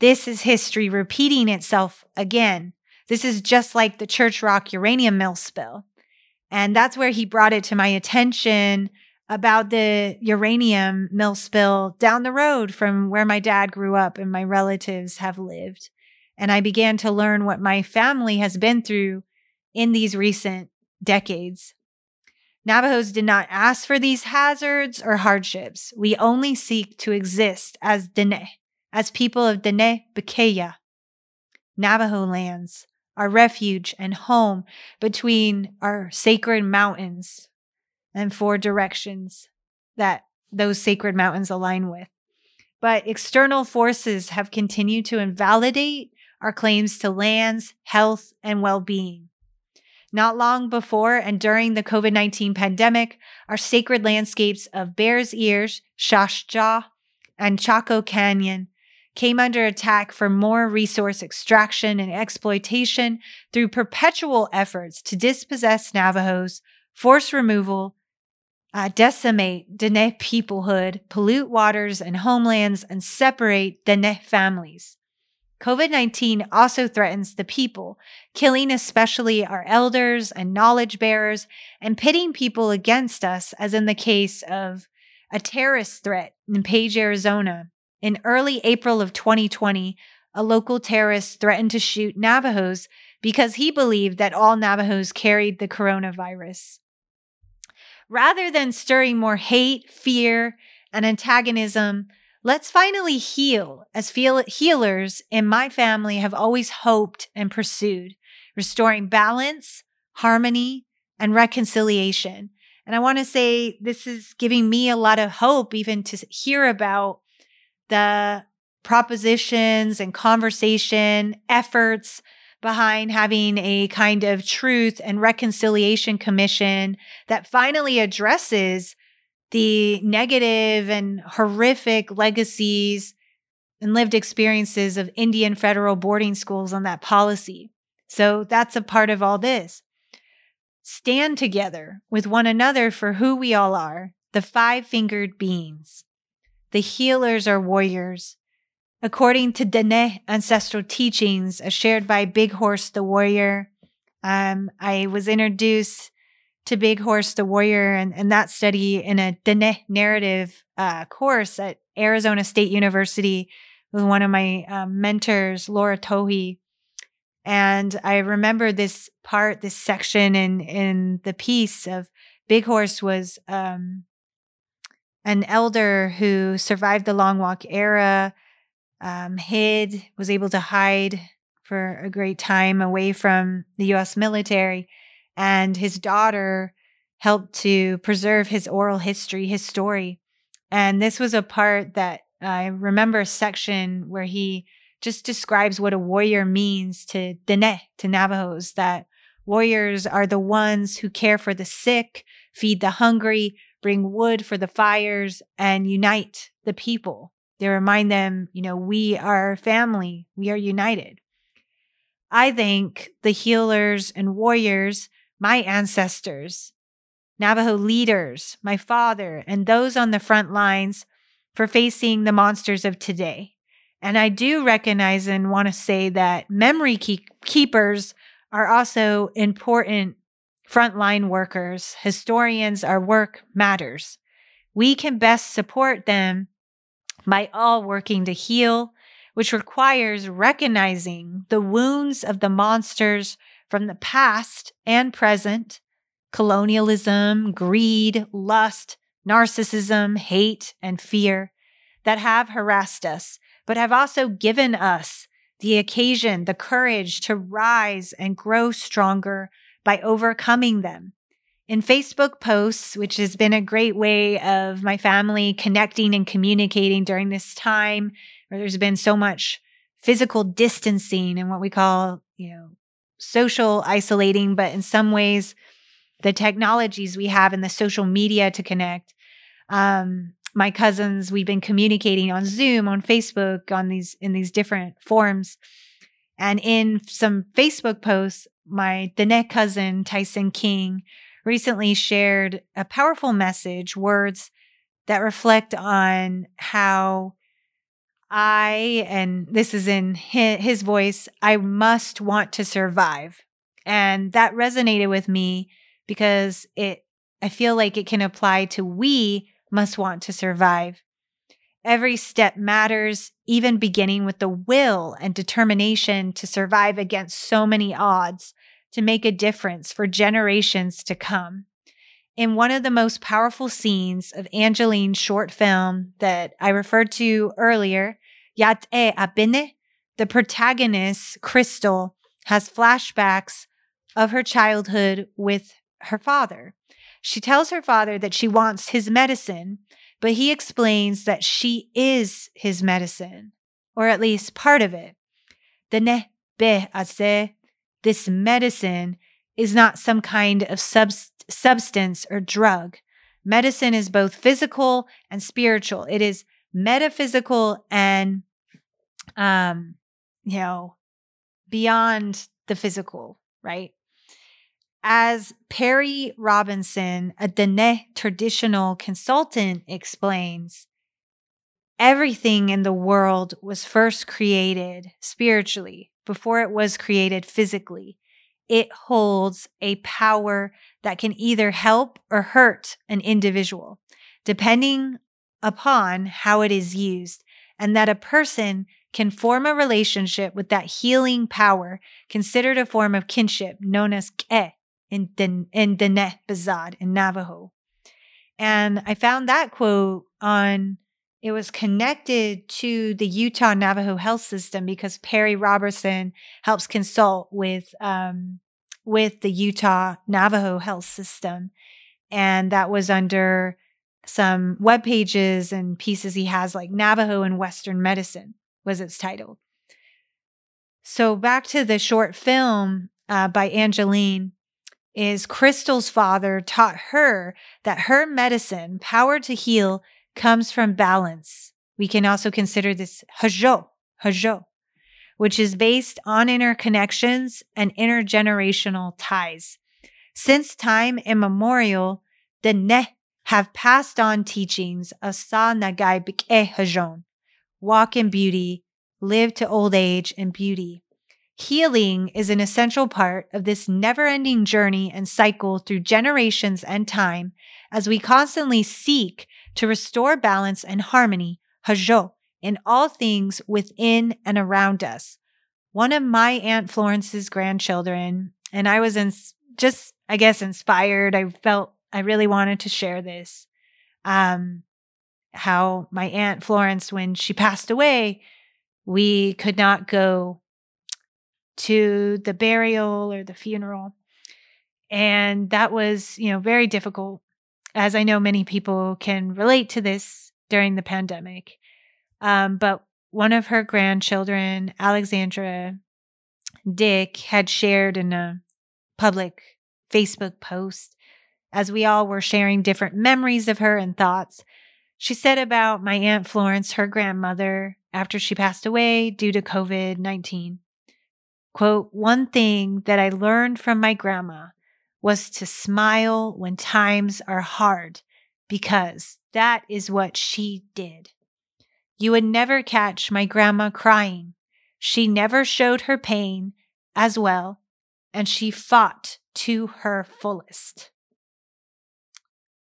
This is history repeating itself again. This is just like the Church Rock uranium mill spill. And that's where he brought it to my attention about the uranium mill spill down the road from where my dad grew up and my relatives have lived and I began to learn what my family has been through in these recent decades. Navajos did not ask for these hazards or hardships. We only seek to exist as Dene, as people of Dene Bekeya, Navajo lands, our refuge and home between our sacred mountains and four directions that those sacred mountains align with. But external forces have continued to invalidate our claims to lands, health, and well being. Not long before and during the COVID 19 pandemic, our sacred landscapes of Bears Ears, Shash Jaw, and Chaco Canyon came under attack for more resource extraction and exploitation through perpetual efforts to dispossess Navajos, force removal, uh, decimate Dene peoplehood, pollute waters and homelands, and separate Dene families. COVID 19 also threatens the people, killing especially our elders and knowledge bearers and pitting people against us, as in the case of a terrorist threat in Page, Arizona. In early April of 2020, a local terrorist threatened to shoot Navajos because he believed that all Navajos carried the coronavirus. Rather than stirring more hate, fear, and antagonism, Let's finally heal as feel- healers in my family have always hoped and pursued, restoring balance, harmony, and reconciliation. And I want to say this is giving me a lot of hope, even to hear about the propositions and conversation efforts behind having a kind of truth and reconciliation commission that finally addresses the negative and horrific legacies and lived experiences of Indian federal boarding schools on that policy. So that's a part of all this. Stand together with one another for who we all are the five fingered beings. The healers are warriors. According to Dene ancestral teachings, as shared by Big Horse the Warrior, um, I was introduced to Big Horse the Warrior and, and that study in a Dene narrative uh, course at Arizona State University with one of my um, mentors, Laura Tohe. And I remember this part, this section in in the piece of Big Horse was um, an elder who survived the Long Walk era, um, hid, was able to hide for a great time away from the U.S. military and his daughter helped to preserve his oral history, his story. And this was a part that I remember a section where he just describes what a warrior means to Dene, to Navajos, that warriors are the ones who care for the sick, feed the hungry, bring wood for the fires, and unite the people. They remind them, you know, we are family, we are united. I thank the healers and warriors my ancestors, Navajo leaders, my father, and those on the front lines for facing the monsters of today. And I do recognize and want to say that memory keep- keepers are also important frontline workers. Historians, our work matters. We can best support them by all working to heal, which requires recognizing the wounds of the monsters from the past and present colonialism, greed, lust, narcissism, hate, and fear that have harassed us, but have also given us the occasion, the courage to rise and grow stronger by overcoming them. In Facebook posts, which has been a great way of my family connecting and communicating during this time where there's been so much physical distancing and what we call, you know, social isolating, but in some ways, the technologies we have and the social media to connect. Um, my cousins, we've been communicating on Zoom, on Facebook, on these in these different forms. And in some Facebook posts, my Dene cousin, Tyson King, recently shared a powerful message, words that reflect on how I, and this is in his voice, I must want to survive. And that resonated with me because it, I feel like it can apply to we must want to survive. Every step matters, even beginning with the will and determination to survive against so many odds, to make a difference for generations to come. In one of the most powerful scenes of Angeline's short film that I referred to earlier, Yat E Abine, the protagonist, Crystal, has flashbacks of her childhood with her father. She tells her father that she wants his medicine, but he explains that she is his medicine, or at least part of it. The ne be ase, this medicine is not some kind of substance or drug. Medicine is both physical and spiritual. It is metaphysical and um, you know, beyond the physical, right? As Perry Robinson, a Dene traditional consultant, explains, everything in the world was first created spiritually before it was created physically. It holds a power that can either help or hurt an individual, depending upon how it is used, and that a person can form a relationship with that healing power, considered a form of kinship known as ke in, Den- in Dene Bizaad in Navajo. And I found that quote on it was connected to the Utah Navajo Health System because Perry Robertson helps consult with um, with the Utah Navajo Health System, and that was under some web pages and pieces he has like Navajo and Western Medicine was its title. So back to the short film uh, by Angeline is Crystal's father taught her that her medicine, power to heal, comes from balance. We can also consider this hajo, hajo, which is based on interconnections and intergenerational ties. Since time immemorial, the Ne have passed on teachings of Sa Nagai Bik'e Hajon, walk in beauty, live to old age and beauty. Healing is an essential part of this never ending journey and cycle through generations and time as we constantly seek to restore balance and harmony, hajo, in all things within and around us. One of my Aunt Florence's grandchildren, and I was in, just, I guess, inspired. I felt I really wanted to share this. Um, how my Aunt Florence, when she passed away, we could not go to the burial or the funeral. And that was, you know, very difficult as I know many people can relate to this during the pandemic. Um, but one of her grandchildren, Alexandra Dick, had shared in a public Facebook post as we all were sharing different memories of her and thoughts. She said about my Aunt Florence, her grandmother, after she passed away due to COVID 19. Quote, one thing that I learned from my grandma was to smile when times are hard because that is what she did. You would never catch my grandma crying. She never showed her pain as well, and she fought to her fullest.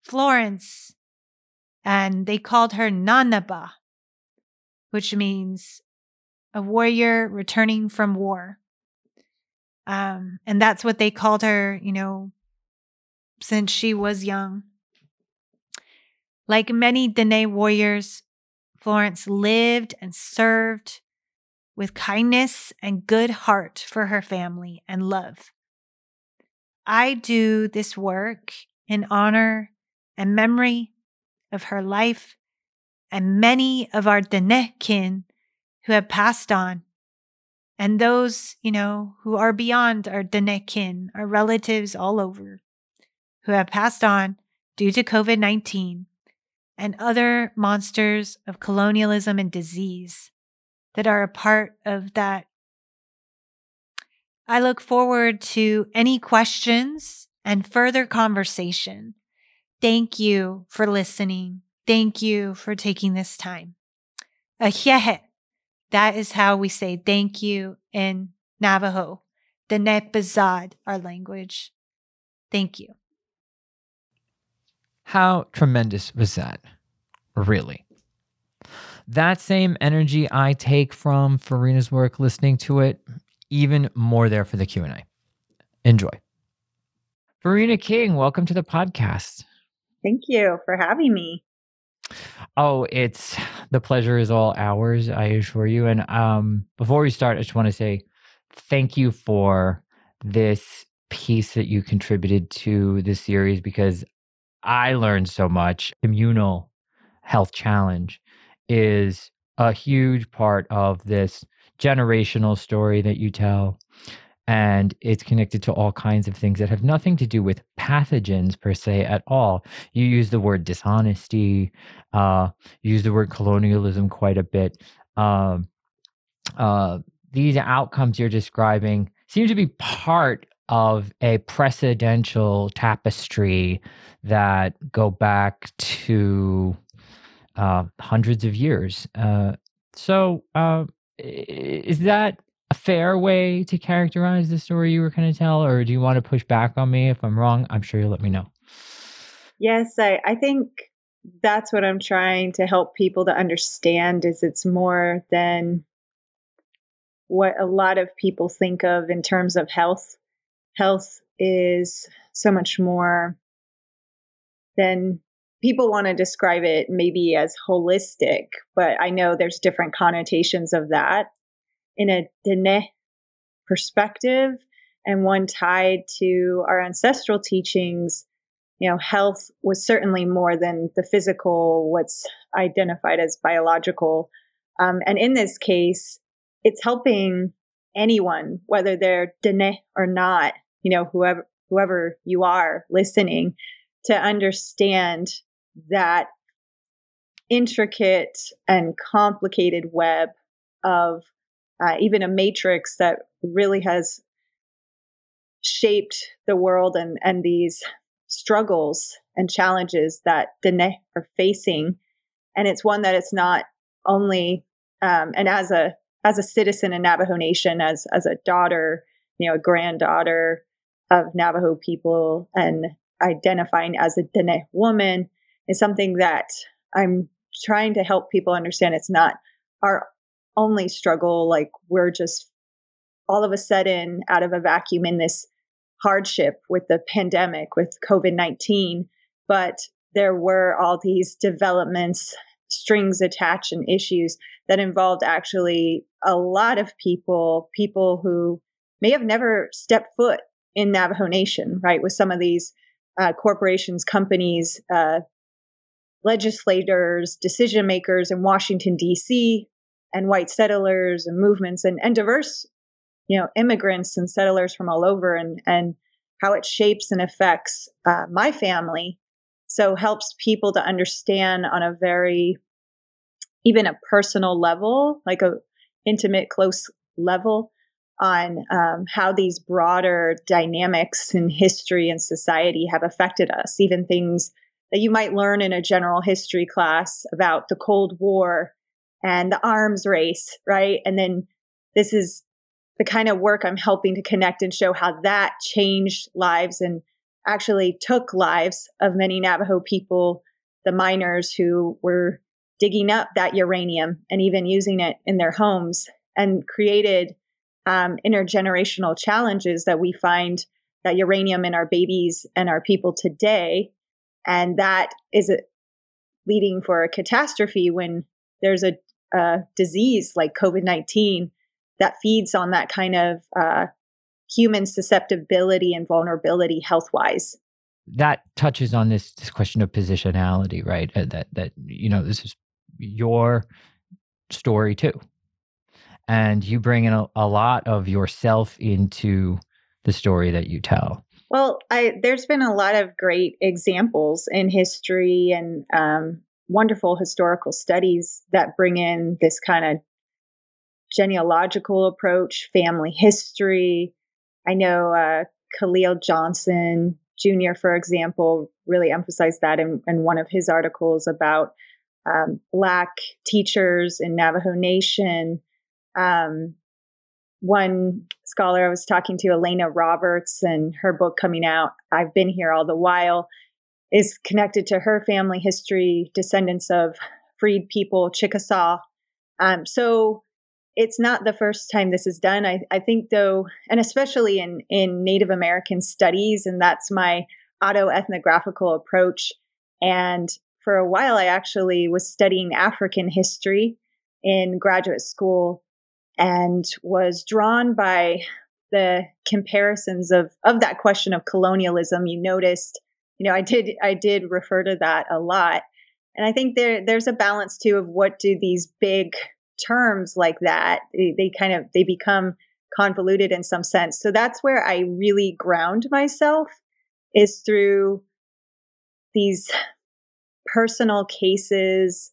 Florence, and they called her Nanaba, which means a warrior returning from war. Um, and that's what they called her, you know, since she was young. Like many Dene warriors, Florence lived and served with kindness and good heart for her family and love. I do this work in honor and memory of her life and many of our Dene kin who have passed on and those, you know, who are beyond our Danekin, our relatives all over, who have passed on due to COVID 19 and other monsters of colonialism and disease that are a part of that. I look forward to any questions and further conversation. Thank you for listening. Thank you for taking this time. Ahyehe. That is how we say thank you in Navajo, Dine Bizaad, our language. Thank you. How tremendous was that? Really? That same energy I take from Farina's work listening to it, even more there for the Q&A. Enjoy. Farina King, welcome to the podcast. Thank you for having me. Oh, it's the pleasure is all ours, I assure you. And um, before we start, I just want to say thank you for this piece that you contributed to the series because I learned so much. Communal health challenge is a huge part of this generational story that you tell and it's connected to all kinds of things that have nothing to do with pathogens per se at all. You use the word dishonesty, uh, use the word colonialism quite a bit. Um, uh, these outcomes you're describing seem to be part of a precedential tapestry that go back to uh, hundreds of years. Uh, so, uh, is that a fair way to characterize the story you were going to tell, or do you want to push back on me if I'm wrong? I'm sure you'll let me know. Yes, I, I think that's what I'm trying to help people to understand is it's more than what a lot of people think of in terms of health. Health is so much more than people want to describe it maybe as holistic, but I know there's different connotations of that. In a Dene perspective and one tied to our ancestral teachings, you know, health was certainly more than the physical, what's identified as biological. Um, and in this case, it's helping anyone, whether they're Dene or not, you know, whoever whoever you are listening, to understand that intricate and complicated web of uh, even a matrix that really has shaped the world and and these struggles and challenges that Dene are facing. And it's one that it's not only um, and as a as a citizen in Navajo Nation, as as a daughter, you know, a granddaughter of Navajo people and identifying as a Dene woman is something that I'm trying to help people understand it's not our only struggle. Like we're just all of a sudden out of a vacuum in this hardship with the pandemic, with COVID 19, but there were all these developments, strings attached, and issues that involved actually a lot of people, people who may have never stepped foot in Navajo Nation, right? With some of these uh, corporations, companies, uh, legislators, decision makers in Washington, D.C., and white settlers and movements and, and diverse you know immigrants and settlers from all over and and how it shapes and affects uh, my family so helps people to understand on a very even a personal level like a intimate close level on um, how these broader dynamics in history and society have affected us. Even things that you might learn in a general history class about the cold war and the arms race right and then this is the kind of work I'm helping to connect and show how that changed lives and actually took lives of many Navajo people, the miners who were digging up that uranium and even using it in their homes and created um, intergenerational challenges that we find that uranium in our babies and our people today. And that is a, leading for a catastrophe when there's a, a disease like COVID 19 that feeds on that kind of uh, human susceptibility and vulnerability health wise that touches on this this question of positionality right? Uh, that that you know this is your story too. And you bring in a, a lot of yourself into the story that you tell. Well I, there's been a lot of great examples in history and um, wonderful historical studies that bring in this kind of genealogical approach, family history. I know uh, Khalil Johnson Jr., for example, really emphasized that in, in one of his articles about um, Black teachers in Navajo Nation. Um, one scholar I was talking to, Alaina Roberts, and her book coming out, I've Been Here All the While, is connected to her family history, descendants of freed people, Chickasaw. Um, so it's not the first time this is done. I, I think though, and especially in, in Native American studies, and that's my autoethnographical approach. And for a while, I actually was studying African history in graduate school and was drawn by the comparisons of, of that question of colonialism. You noticed, you know, I did, I did refer to that a lot. And I think there, there's a balance too of what do these big terms like that, they, they kind of they become convoluted in some sense. So that's where I really ground myself is through these personal cases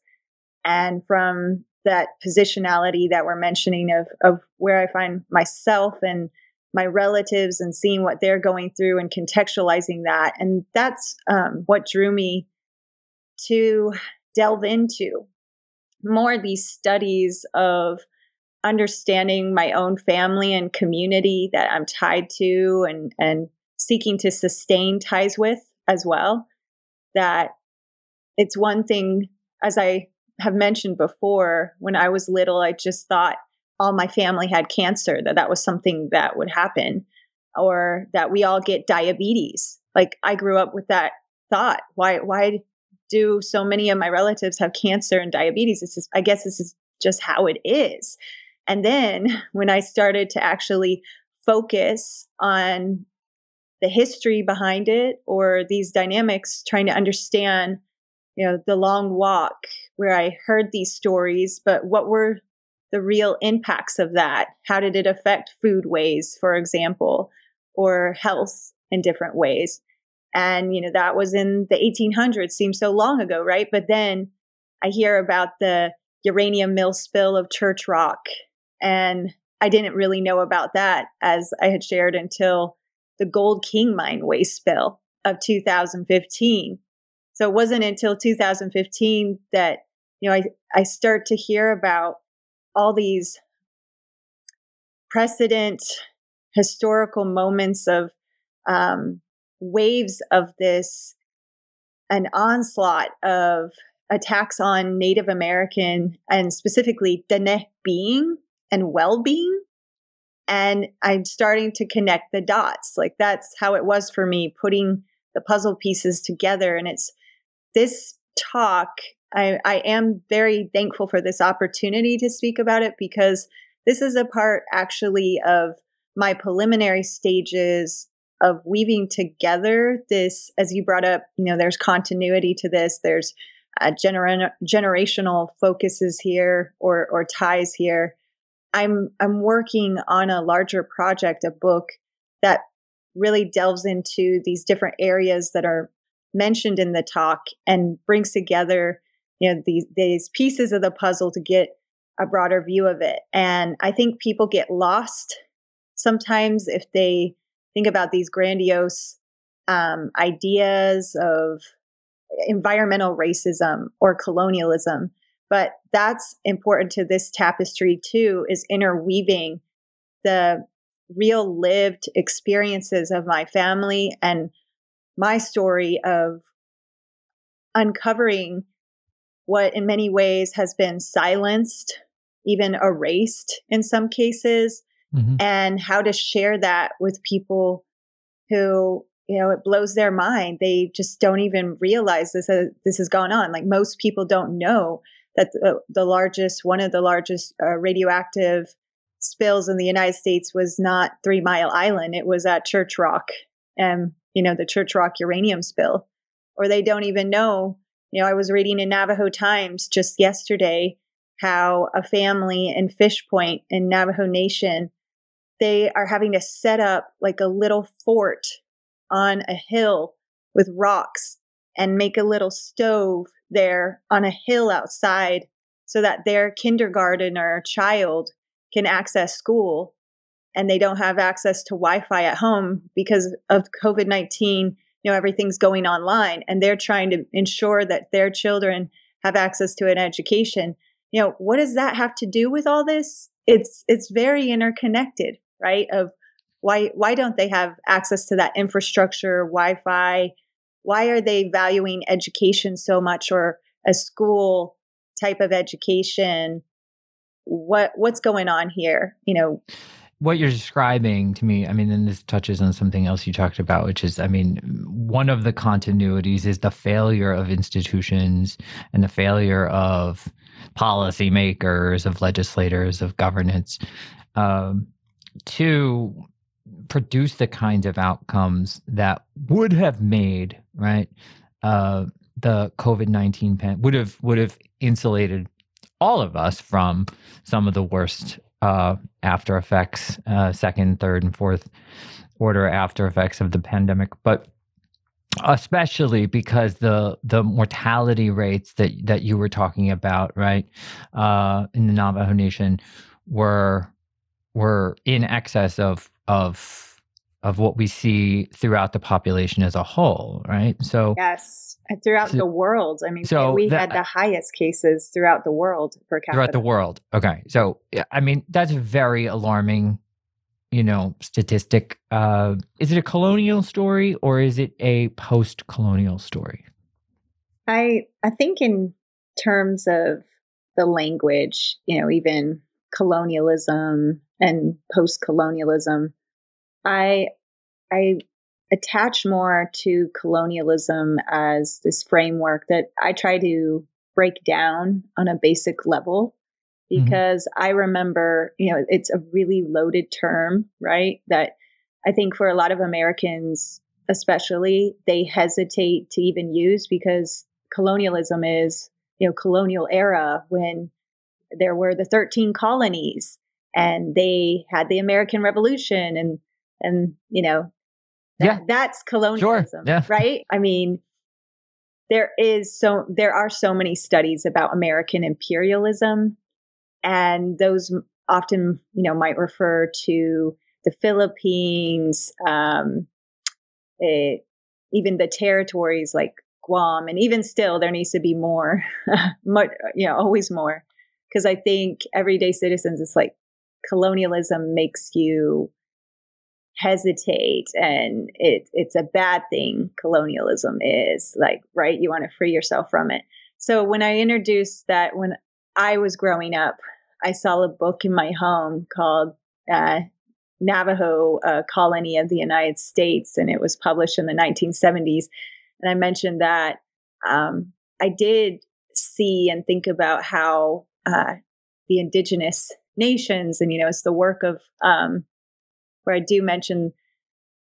and from that positionality that we're mentioning of of where I find myself and my relatives and seeing what they're going through and contextualizing that. And that's um, what drew me to delve into more these studies of understanding my own family and community that I'm tied to and, and seeking to sustain ties with as well. That it's one thing, as I have mentioned before, when I was little, I just thought all my family had cancer, that that was something that would happen, or that we all get diabetes. Like I grew up with that thought. Why, why do so many of my relatives have cancer and diabetes? This is, I guess this is just how it is. And then when I started to actually focus on the history behind it or these dynamics, trying to understand, you know, the long walk where I heard these stories, but what were the real impacts of that? How did it affect food ways, for example, or health in different ways? And, you know, that was in the 1800s, seems so long ago, right? But then I hear about the uranium mill spill of Church Rock. And I didn't really know about that, as I had shared, until the Gold King mine waste spill of 2015. So it wasn't until 2015 that, you know, I, I start to hear about all these precedent historical moments of um, waves of this an onslaught of attacks on Native American and specifically Dene being and well being. And I'm starting to connect the dots. Like that's how it was for me, putting the puzzle pieces together. And it's this talk I, I am very thankful for this opportunity to speak about it because this is a part actually of my preliminary stages of weaving together this, as you brought up, you know, there's continuity to this, there's uh, gener- generational focuses here or, or ties here. I'm, I'm working on a larger project, a book that really delves into these different areas that are mentioned in the talk and brings together you know these these pieces of the puzzle to get a broader view of it. And i think people get lost sometimes if they think about these grandiose um, ideas of environmental racism or colonialism. But that's important to this tapestry too is interweaving the real lived experiences of my family and my story of uncovering what in many ways has been silenced, even erased in some cases, mm-hmm. and how to share that with people who you know it blows their mind. They just don't even realize this uh, this has gone on. Like most people don't know that the, the largest one of the largest uh, radioactive spills in the united states was not three mile island. It was at church rock and you know the church rock uranium spill. Or they don't even know you know, I was reading in Navajo Times just yesterday how a family in Fish Point in Navajo Nation, they are having to set up like a little fort on a hill with rocks and make a little stove there on a hill outside so that their kindergartner child can access school and they don't have access to Wi-Fi at home because of COVID-19 you know everything's going online and they're trying to ensure that their children have access to an education you know what does that have to do with all this? It's it's very interconnected right of why why don't they have access to that infrastructure wi-fi? Why are they valuing education so much or a school type of education? What what's going on here you know what you're describing to me, I mean, and this touches on something else you talked about, which is, I mean, one of the continuities is the failure of institutions and the failure of policymakers, of legislators, of governance um, to produce the kinds of outcomes that would have made, right, uh, the COVID 19 pan would have would have insulated all of us from some of the worst uh, after effects, uh, second, third, and fourth order after effects of the pandemic. But especially because the the mortality rates that that you were talking about right uh in the navajo nation were were in excess of of of what we see throughout the population as a whole right? So yes and throughout so, the world. I mean so we that, had the highest cases throughout the world per capita throughout the world. Okay. So i mean that's very alarming you know statistic. Uh is it a colonial story or is it a post-colonial story? I i think in terms of the language you know even colonialism and post-colonialism i i attach more to colonialism as this framework that i try to break down on a basic level Mm-hmm. because mm-hmm. I remember, you know, it's a really loaded term, right? That I think for a lot of Americans, especially, they hesitate to even use because colonialism is, you know, colonial era when there were the 13 colonies and they had the American Revolution and, and, you know, that, yeah. that's colonialism, sure. yeah. right? I mean, there is so there are so many studies about American imperialism and those often you know might refer to the Philippines, um, it, even the territories like Guam, and even still there needs to be more, much, you know, always more, because I think everyday citizens, it's like colonialism makes you hesitate and it it's a bad thing colonialism is like right you want to free yourself from it so when i introduced that when I was growing up, I saw a book in my home called uh, Navajo Colony of the United States, and it was published in the 1970s. And I mentioned that um, I did see and think about how uh, the indigenous nations, and you know, it's the work of um, where I do mention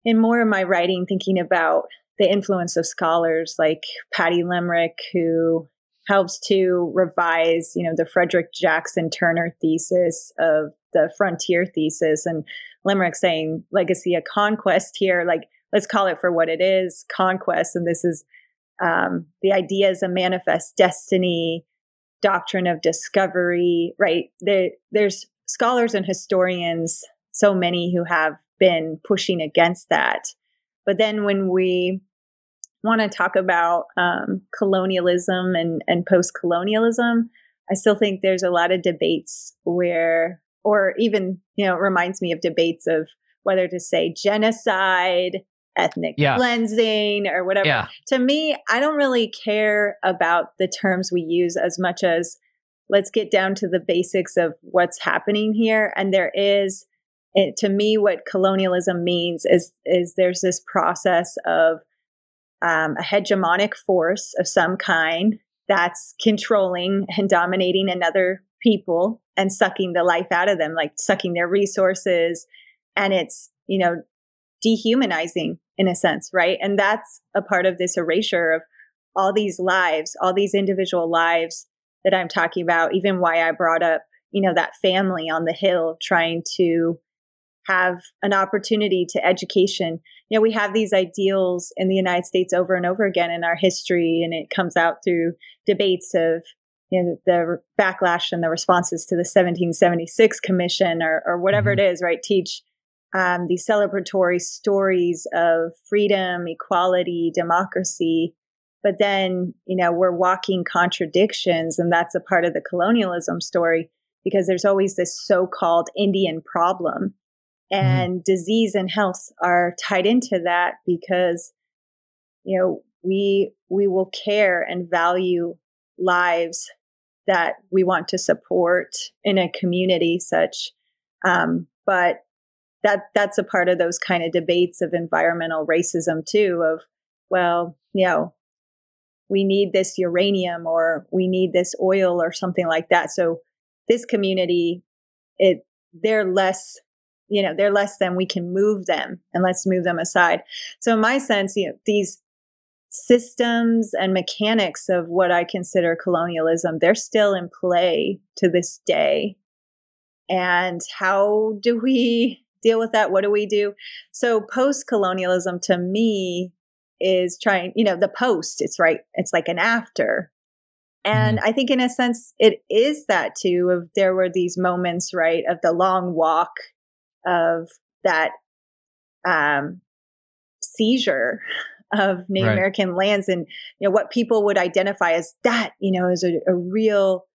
in more of my writing, thinking about the influence of scholars like Patty Limerick, who helps to revise, you know, the Frederick Jackson Turner thesis of the frontier thesis and Limerick saying legacy of conquest here, like let's call it for what it is, conquest. And this is um, the ideas a manifest destiny, doctrine of discovery, right? There, there's scholars and historians, so many who have been pushing against that. But then when we want to talk about um, colonialism and, and post colonialism, I still think there's a lot of debates where, or even, you know, it reminds me of debates of whether to say genocide, ethnic yeah. cleansing, or whatever. Yeah. To me, I don't really care about the terms we use as much as let's get down to the basics of what's happening here. And there is, it, to me, what colonialism means is is there's this process of um, a hegemonic force of some kind that's controlling and dominating another people and sucking the life out of them, like sucking their resources. And it's, you know, dehumanizing in a sense, right? And that's a part of this erasure of all these lives, all these individual lives that I'm talking about, even why I brought up, you know, that family on the hill trying to have an opportunity to education. You know, we have these ideals in the United States over and over again in our history, and it comes out through debates of you know the backlash and the responses to the 1776 Commission or or whatever mm-hmm. it is. Right, teach um, these celebratory stories of freedom, equality, democracy. But then, you know, we're walking contradictions, and that's a part of the colonialism story because there's always this so called Indian problem. And mm-hmm. disease and health are tied into that because you know we we will care and value lives that we want to support in a community such um, but that that's a part of those kind of debates of environmental racism too of well you know we need this uranium or we need this oil or something like that so this community it they're less you know they're less than we can move them and let's move them aside so in my sense you know these systems and mechanics of what i consider colonialism they're still in play to this day and how do we deal with that what do we do so post colonialism to me is trying, you know, the post, it's right, it's like an after. And mm-hmm. I think in a sense it is that too of there were these moments, right, of the long walk of that um seizure of Native right. American lands and you know what people would identify as that, you know, as a, a real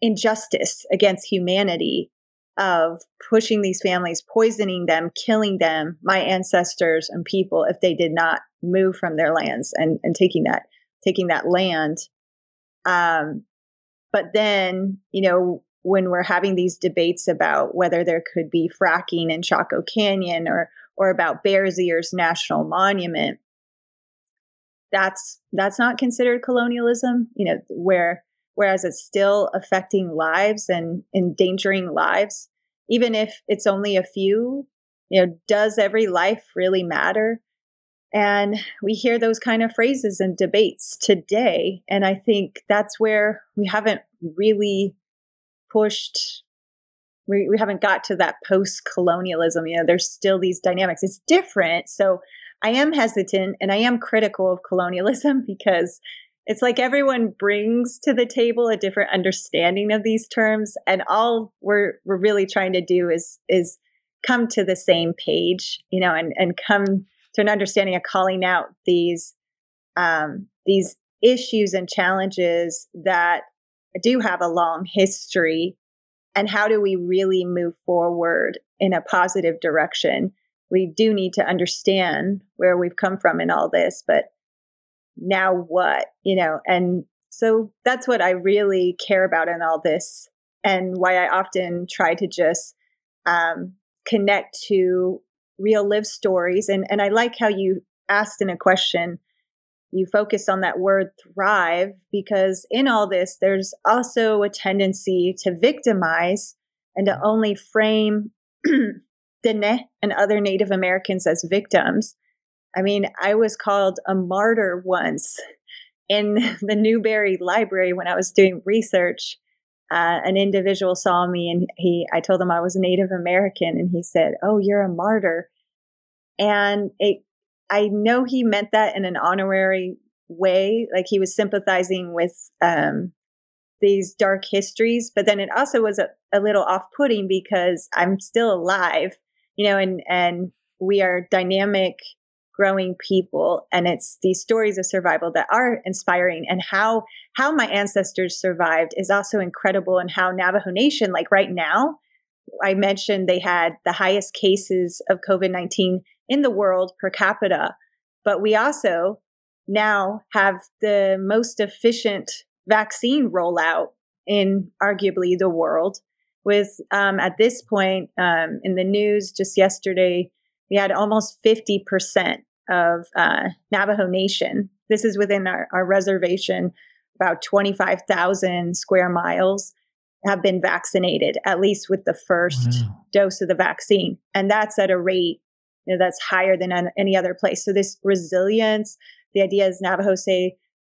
injustice against humanity of pushing these families, poisoning them, killing them, my ancestors and people, if they did not move from their lands and, and taking that taking that land. Um, but then, you know, when we're having these debates about whether there could be fracking in Chaco Canyon or or about Bears Ears National Monument, that's that's not considered colonialism. You know, where whereas it's still affecting lives and endangering lives, even if it's only a few. You know, does every life really matter? And we hear those kind of phrases and debates today. And I think that's where we haven't really pushed, we, we haven't got to that post colonialism. You know, there's still these dynamics. It's different. So I am hesitant and I am critical of colonialism because it's like everyone brings to the table a different understanding of these terms and all we're we're really trying to do is is come to the same page you know and and come to an understanding of calling out these um, these issues and challenges that do have a long history. And how do we really move forward in a positive direction? We do need to understand where we've come from in all this but now what, you know, and so that's what I really care about in all this and why I often try to just um, connect to real live stories. And, and I like how you asked in a question, you focused on that word thrive because in all this, there's also a tendency to victimize and to only frame Dene and other Native Americans as victims. I mean, I was called a martyr once in the Newberry Library when I was doing research. Uh, an individual saw me and he, I told him I was Native American, and he said, "Oh, you're a martyr." And it, I know he meant that in an honorary way, like he was sympathizing with um, these dark histories. But then it also was a, a little off-putting because I'm still alive, you know, and and we are dynamic growing people and it's these stories of survival that are inspiring and how how my ancestors survived is also incredible and how Navajo Nation like right now I mentioned they had the highest cases of COVID-19 in the world per capita but we also now have the most efficient vaccine rollout in arguably the world with um, at this point um, in the news just yesterday we had almost 50% of uh, Navajo Nation. This is within our, our reservation, about 25,000 square miles have been vaccinated, at least with the first wow. dose of the vaccine. And that's at a rate you know, that's higher than any other place. So this resilience, the idea is Navajo say,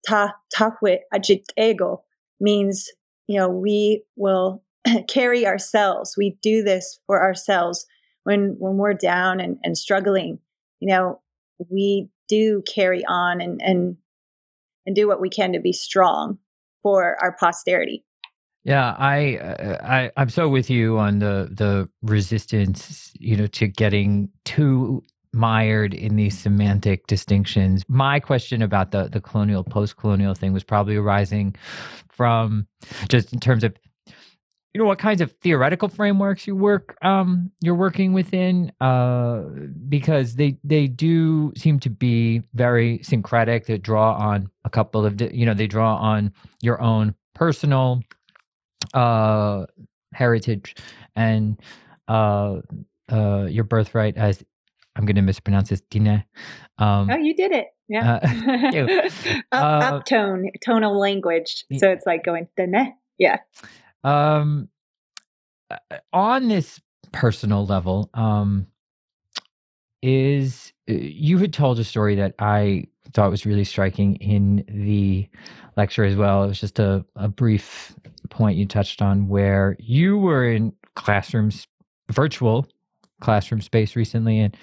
ta takwit ajitego means, you know, we will carry ourselves. We do this for ourselves when when we're down and, and struggling you know we do carry on and and and do what we can to be strong for our posterity yeah i uh, i i'm so with you on the the resistance you know to getting too mired in these semantic distinctions. My question about the the colonial post colonial thing was probably arising from just in terms of you know what kinds of theoretical frameworks you work um you're working within uh because they they do seem to be very syncretic they draw on a couple of you know they draw on your own personal uh heritage and uh uh your birthright as i'm going to mispronounce this dine um oh you did it. Yeah. uh, up, uh, uptone tonal language. so it's like going dine yeah. Um, uh, on this personal level, um, is uh, you had told a story that I thought was really striking in the lecture as well. It was just a, a brief point you touched on where you were in classrooms, virtual classroom space recently, and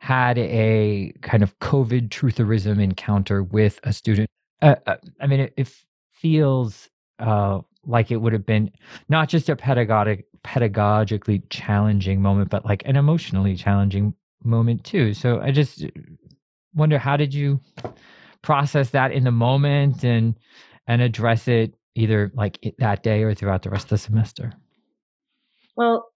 had a kind of COVID trutherism encounter with a student. Uh, uh, I mean, it, it feels uh, like it would have been not just a pedagogic, pedagogically challenging moment, but like an emotionally challenging moment too. So I just wonder how did you process that in the moment and and address it either like that day or throughout the rest of the semester? Well,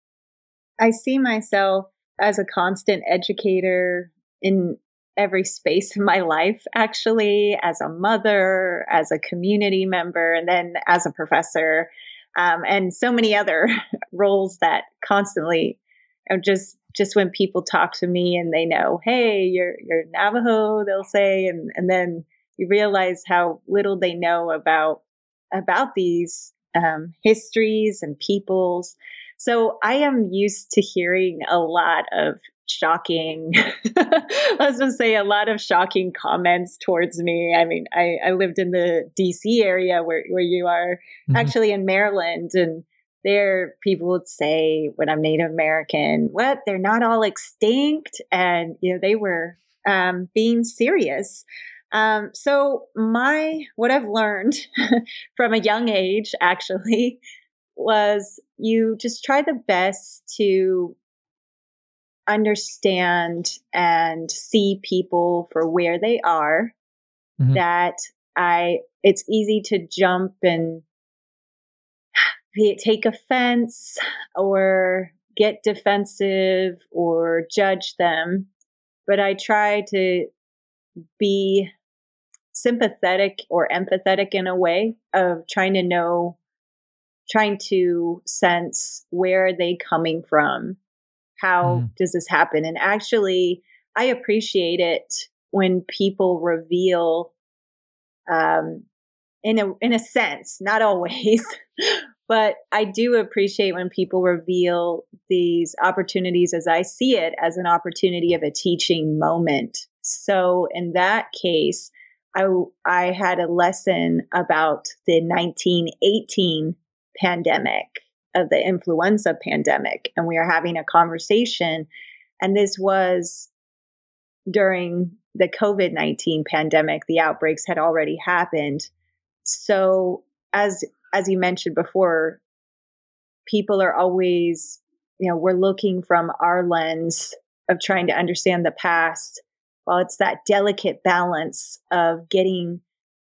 I see myself as a constant educator in every space in my life, actually, as a mother, as a community member, and then as a professor, um, and so many other roles that constantly know, just just when people talk to me and they know, hey, you're you're Navajo, they'll say, and and then you realize how little they know about about these um, histories and peoples. So I am used to hearing a lot of shocking, let's just say a lot of shocking comments towards me. I mean, I, I lived in the DC area where, where you are mm-hmm. actually in Maryland and there people would say when I'm Native American, what, they're not all extinct. And, you know, they were um, being serious. Um, so my, what I've learned from a young age actually was you just try the best to understand and see people for where they are mm-hmm. that i it's easy to jump and take offense or get defensive or judge them but i try to be sympathetic or empathetic in a way of trying to know trying to sense where are they coming from? How mm. does this happen? And actually i appreciate it when people reveal um in a in a sense not always but i do appreciate when people reveal these opportunities as i see it as an opportunity of a teaching moment. So in that case i i had a lesson about the 1918 pandemic, of the influenza pandemic. And we are having a conversation. And this was during the COVID 19 pandemic, the outbreaks had already happened. So, as as you mentioned before, people are always, you know, we're looking from our lens of trying to understand the past. Well, it's that delicate balance of getting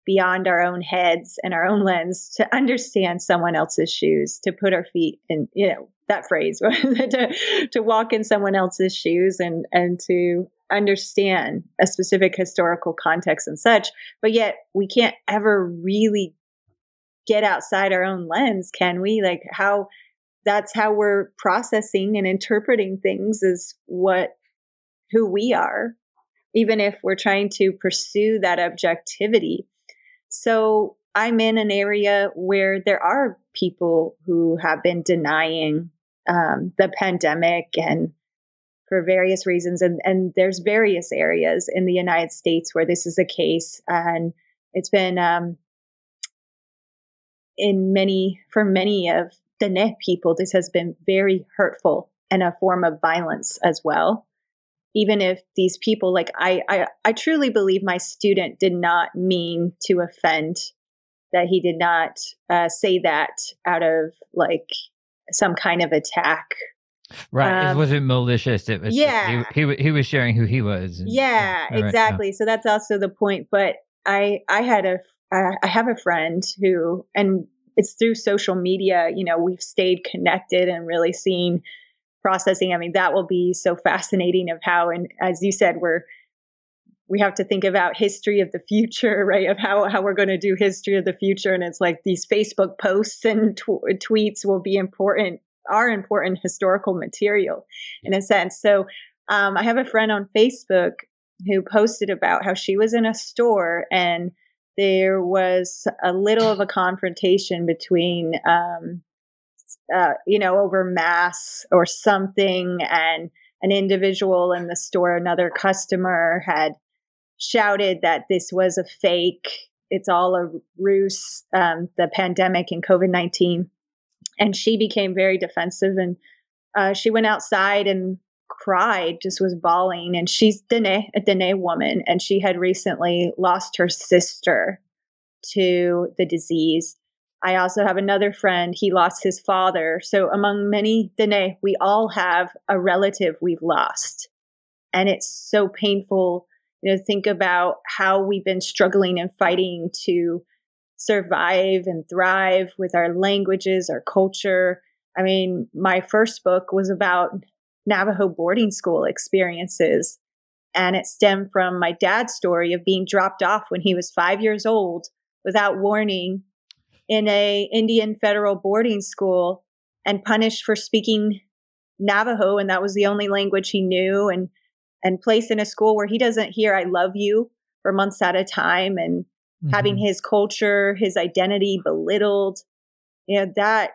beyond our own heads and our own lens to understand someone else's shoes, to put our feet in, you know, that phrase, to, to walk in someone else's shoes and, and to understand a specific historical context and such. But yet we can't ever really get outside our own lens, can we? Like how that's how we're processing and interpreting things is what who we are even if we're trying to pursue that objectivity so I'm in an area where there are people who have been denying um, the pandemic and for various reasons. And, and there's various areas in the United States where this is the case. And it's been um, in many, for many of the Dene people, this has been very hurtful and a form of violence as well even if these people like I, I i truly believe my student did not mean to offend that he did not uh, say that out of like some kind of attack. Right um, it wasn't malicious it was yeah. he, he, he was sharing who he was yeah exactly right, so that's also the point but i i had a I have a friend who and it's through social media you know we've stayed connected and really seen processing. I mean, that will be so fascinating of how, and as you said, we're we have to think about history of the future, right? Of how how we're going to do history of the future, and it's like these Facebook posts and tw- tweets will be important, are important historical material in a sense. So, um, I have a friend on Facebook who posted about how she was in a store and there was a little of a confrontation between um, uh, you know, over mass or something. And an individual in the store, another customer, had shouted that this was a fake. It's all a ruse, um, the pandemic and COVID 19. And she became very defensive and uh, she went outside and cried, just was bawling. And she's Dene, a Dene woman, and she had recently lost her sister to the disease. I also have another friend, he lost his father. So, among many Dene, we all have a relative we've lost. And it's so painful, you know, think about how we've been struggling and fighting to survive and thrive with our languages, our culture. I mean, my first book was about Navajo boarding school experiences. And it stemmed from my dad's story of being dropped off when he was five years old without warning in a Indian federal boarding school and punished for speaking Navajo and that was the only language he knew and and placed in a school where he doesn't hear I love you for months at a time and mm-hmm. having his culture, his identity belittled. You know, that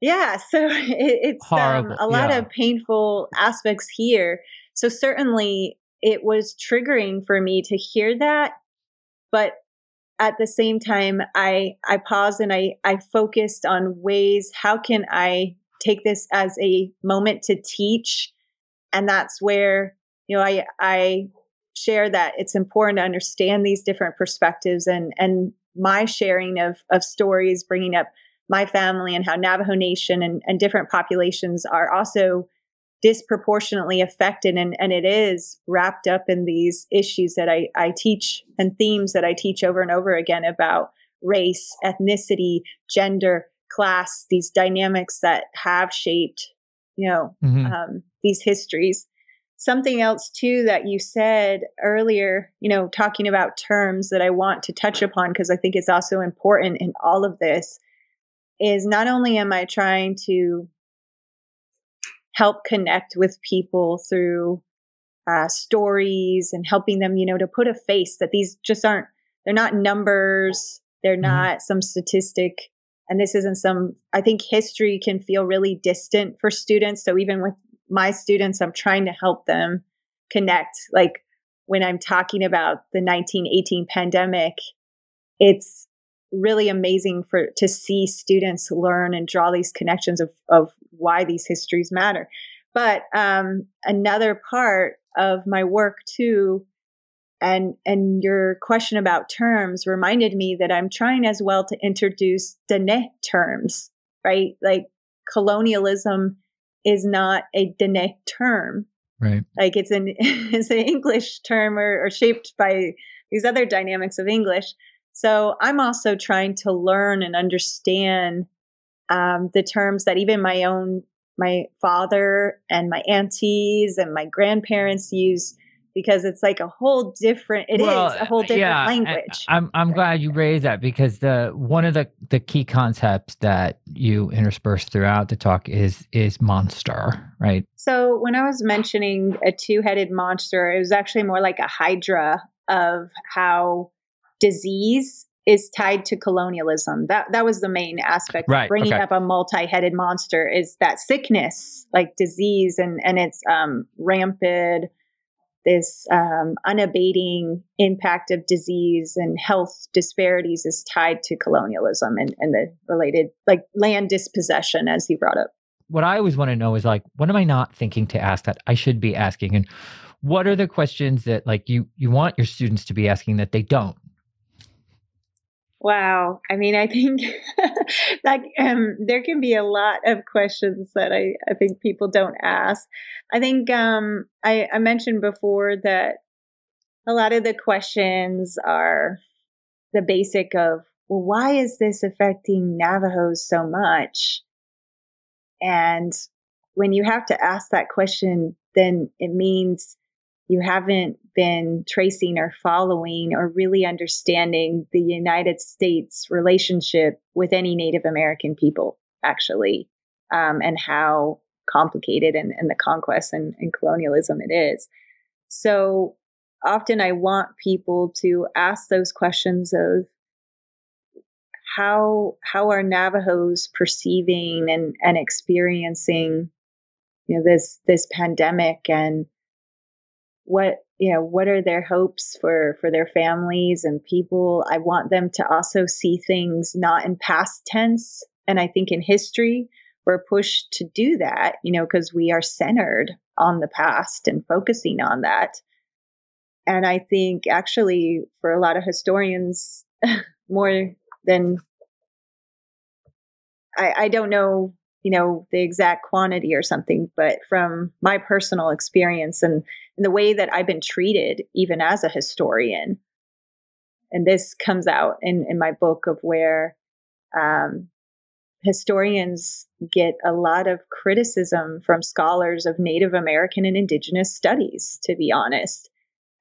yeah, so it, it's um, a lot yeah. of painful aspects here. So certainly it was triggering for me to hear that, but at the same time I I paused and I I focused on ways how can I take this as a moment to teach? And that's where you know I I share that it's important to understand these different perspectives and and my sharing of of stories bringing up my family and how Navajo Nation and, and different populations are also disproportionately affected and, and it is wrapped up in these issues that I, I teach and themes that I teach over and over again about race, ethnicity, gender, class, these dynamics that have shaped, you know, mm-hmm. um, these histories something else too that you said earlier you know talking about terms that i want to touch upon because i think it's also important in all of this is not only am i trying to help connect with people through uh, stories and helping them you know to put a face that these just aren't they're not numbers they're mm-hmm. not some statistic and this isn't some i think history can feel really distant for students so even with my students, I'm trying to help them connect. Like when I'm talking about the 1918 pandemic, it's really amazing for to see students learn and draw these connections of, of why these histories matter. But um, another part of my work too, and and your question about terms reminded me that I'm trying as well to introduce Dene terms, right? Like colonialism is not a Dene term. Right. Like it's an it's an English term or, or shaped by these other dynamics of English. So I'm also trying to learn and understand um, the terms that even my own my father and my aunties and my grandparents use because it's like a whole different It well, is a whole different yeah, language. I'm i'm glad you raised that because the one of the the key concepts that you intersperse throughout the talk is is monster right? So when i was mentioning a two-headed monster it was actually more like a hydra of how disease is tied to colonialism. That that was the main aspect. Right, bringing okay. up a multi-headed monster is that sickness, like disease, and and it's um, rampant this um, unabating impact of disease and health disparities is tied to colonialism and, and the related like land dispossession as you brought up what i always want to know is like what am i not thinking to ask that i should be asking and what are the questions that like you you want your students to be asking that they don't Wow. I mean, I think that um, there can be a lot of questions that I, I think people don't ask. I think um, I, I mentioned before that a lot of the questions are the basic of, well, why is this affecting Navajos so much? And when you have to ask that question, then it means you haven't been tracing or following or really understanding the United States relationship with any Native American people, actually, um, and how complicated and, and the conquest and, and colonialism it is. So often I want people to ask those questions of how how are Navajos perceiving and, and experiencing you know this this pandemic and what you know what are their hopes for for their families and people i want them to also see things not in past tense and i think in history we're pushed to do that, you know, because we are centered on the past and focusing on that. And I think actually for a lot of historians, more than I, I don't know, you know, the exact quantity or something, but from my personal experience and, and the way that I've been treated, even as a historian, and this comes out in, in my book of where um, historians get a lot of criticism from scholars of Native American and Indigenous studies, to be honest.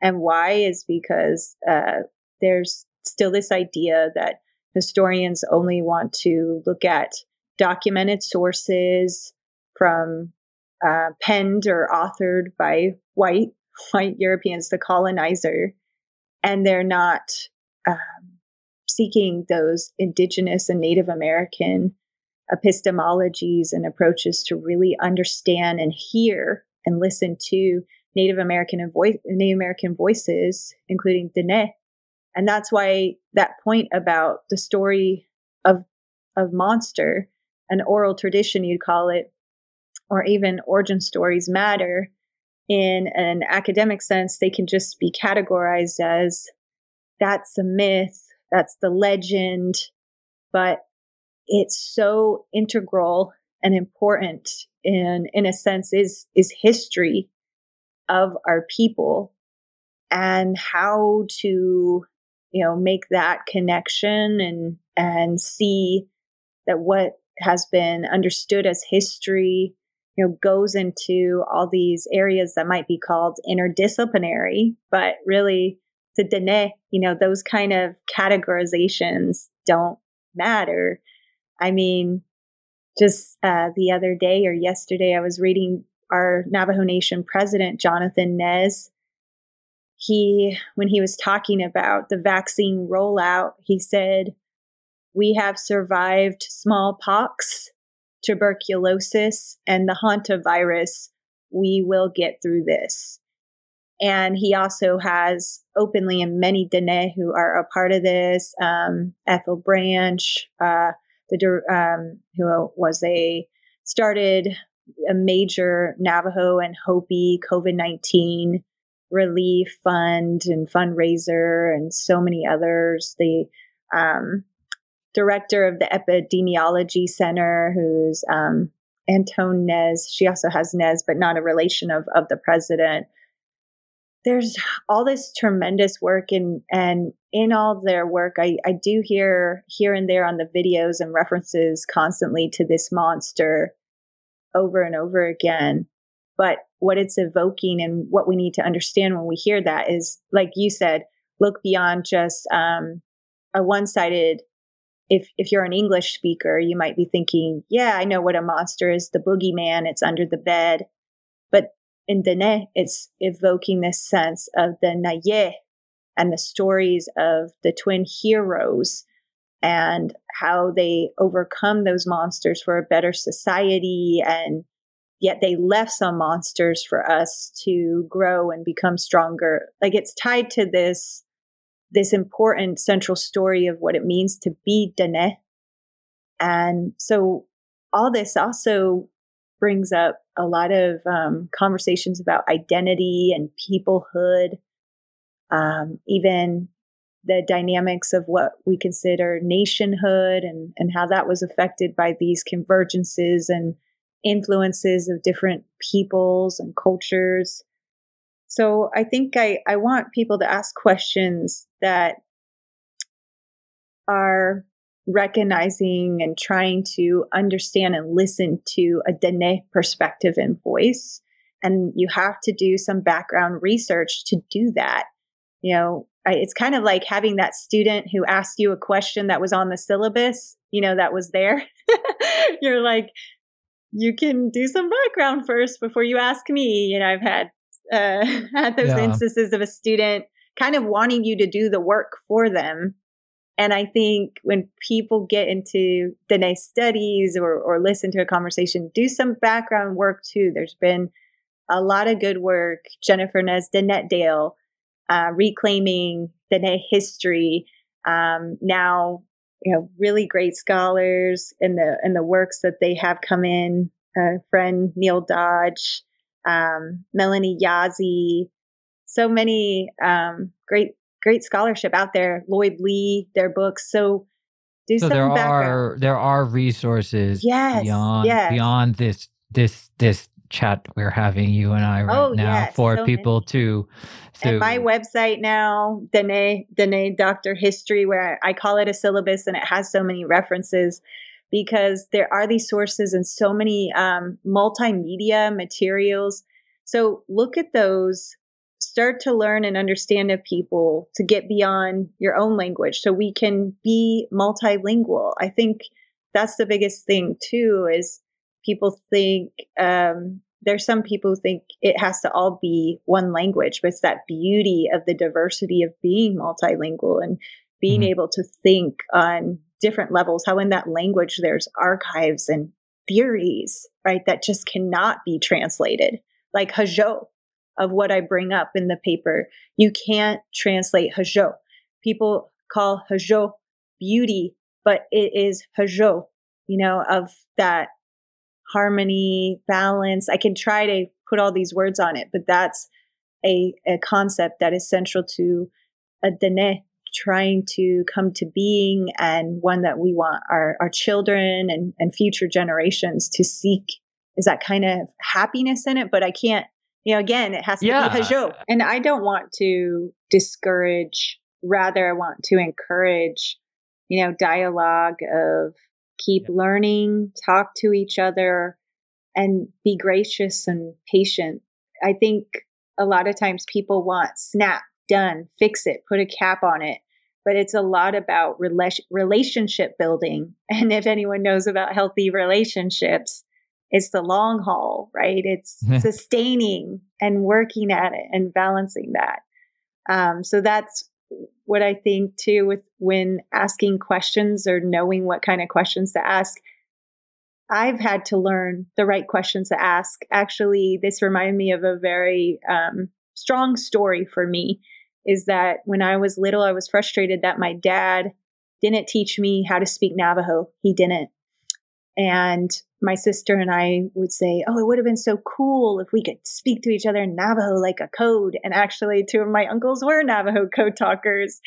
And why is because uh, there's still this idea that historians only want to look at documented sources from uh, penned or authored by white white Europeans, the colonizer, and they're not um, seeking those indigenous and Native American epistemologies and approaches to really understand and hear and listen to Native American and voice, Native American voices, including Dene. And that's why that point about the story of of monster, an oral tradition you'd call it, or even origin stories matter. In an academic sense, they can just be categorized as that's a myth, that's the legend, but it's so integral and important in in a sense is is history of our people and how to you know make that connection and and see that what has been understood as history you know goes into all these areas that might be called interdisciplinary but really to Dene, you know those kind of categorizations don't matter I mean, just uh, the other day or yesterday, I was reading our Navajo Nation president, Jonathan Nez. He, when he was talking about the vaccine rollout, he said, We have survived smallpox, tuberculosis, and the hantavirus. We will get through this. And he also has openly and many Dene who are a part of this, um, Ethel Branch, uh, the um, who was a started a major Navajo and Hopi COVID nineteen relief fund and fundraiser and so many others. The um, director of the epidemiology center, who's um, Antone Nez. She also has Nez, but not a relation of of the president there's all this tremendous work and and in all their work I, I do hear here and there on the videos and references constantly to this monster over and over again but what it's evoking and what we need to understand when we hear that is like you said look beyond just um, a one-sided if if you're an english speaker you might be thinking yeah i know what a monster is the boogeyman it's under the bed. But in Dene, it's evoking this sense of the Naye and the stories of the twin heroes and how they overcome those monsters for a better society and yet they left some monsters for us to grow and become stronger. Like it's tied to this this important central story of what it means to be Dene. And so all this also brings up a lot of um, conversations about identity and peoplehood, um, even the dynamics of what we consider nationhood and, and how that was affected by these convergences and influences of different peoples and cultures. So I think I, I want people to ask questions that are recognizing and trying to understand and listen to a Dene perspective and voice. And you have to do some background research to do that. You know, it's kind of like having that student who asked you a question that was on the syllabus, you know, that was there. You're like, you can do some background first before you ask me. You know, I've had uh, had those yeah. instances of a student kind of wanting you to do the work for them and I think when people get into Dene studies or, or listen to a conversation, do some background work too. There's been a lot of good work. Jennifer Nez Denetdale, uh, reclaiming Dene history. Um, now you know really great scholars in the in the works that they have come in. A friend Neil Dodge, um, Melanie Yazzie, so many um, great great scholarship out there. Lloyd Lee, their books. So do so some there background. are there are resources Yes, beyond yes. beyond this this this chat we're having you and I right Oh, now yes, for so people many. to to and my website now, Danae, Danae Doctor History, where I call it a syllabus and it has so many references because there are these sources and so many um, multimedia materials. So look at those, start to learn and understand of people to get beyond your own language so we can be multilingual. I think that's the biggest thing too is people think um, there's some people who think it has to all be one language, but it's that beauty of the diversity of being multilingual and being Mhm. able to think on different levels. How in that language there's archives and theories, right, that just cannot be translated, like Hózhó of what I bring up in the paper. You can't translate Hózhó. People call Hózhó beauty, but it is Hózhó, you know, of that harmony, balance. I can try to put all these words on it, but that's a, a concept that is central to a Dene trying to come to being and one that we want our, our children and, and future generations to seek is that kind of happiness in it. But I can't, you know, again, it has to Yeah. be Hózhó. And I don't want to discourage, rather, I want to encourage, you know, dialogue of keep learning, talk to each other, and be gracious and patient. I think a lot of times people want snap, done, fix it, put a cap on it. But it's a lot about rela- relationship building. And if anyone knows about healthy relationships, it's the long haul, right? It's sustaining and working at it and balancing that. Um, so that's what I think too with when asking questions or knowing what kind of questions to ask. I've had to learn the right questions to ask. Actually, this reminded me of a very um, strong story for me. Is that when I was little, I was frustrated that my dad didn't teach me how to speak Navajo. He didn't. And my sister and I would say, Oh, it would have been so cool if we could speak to each other in Navajo like a code. And actually, two of my uncles were Navajo code talkers.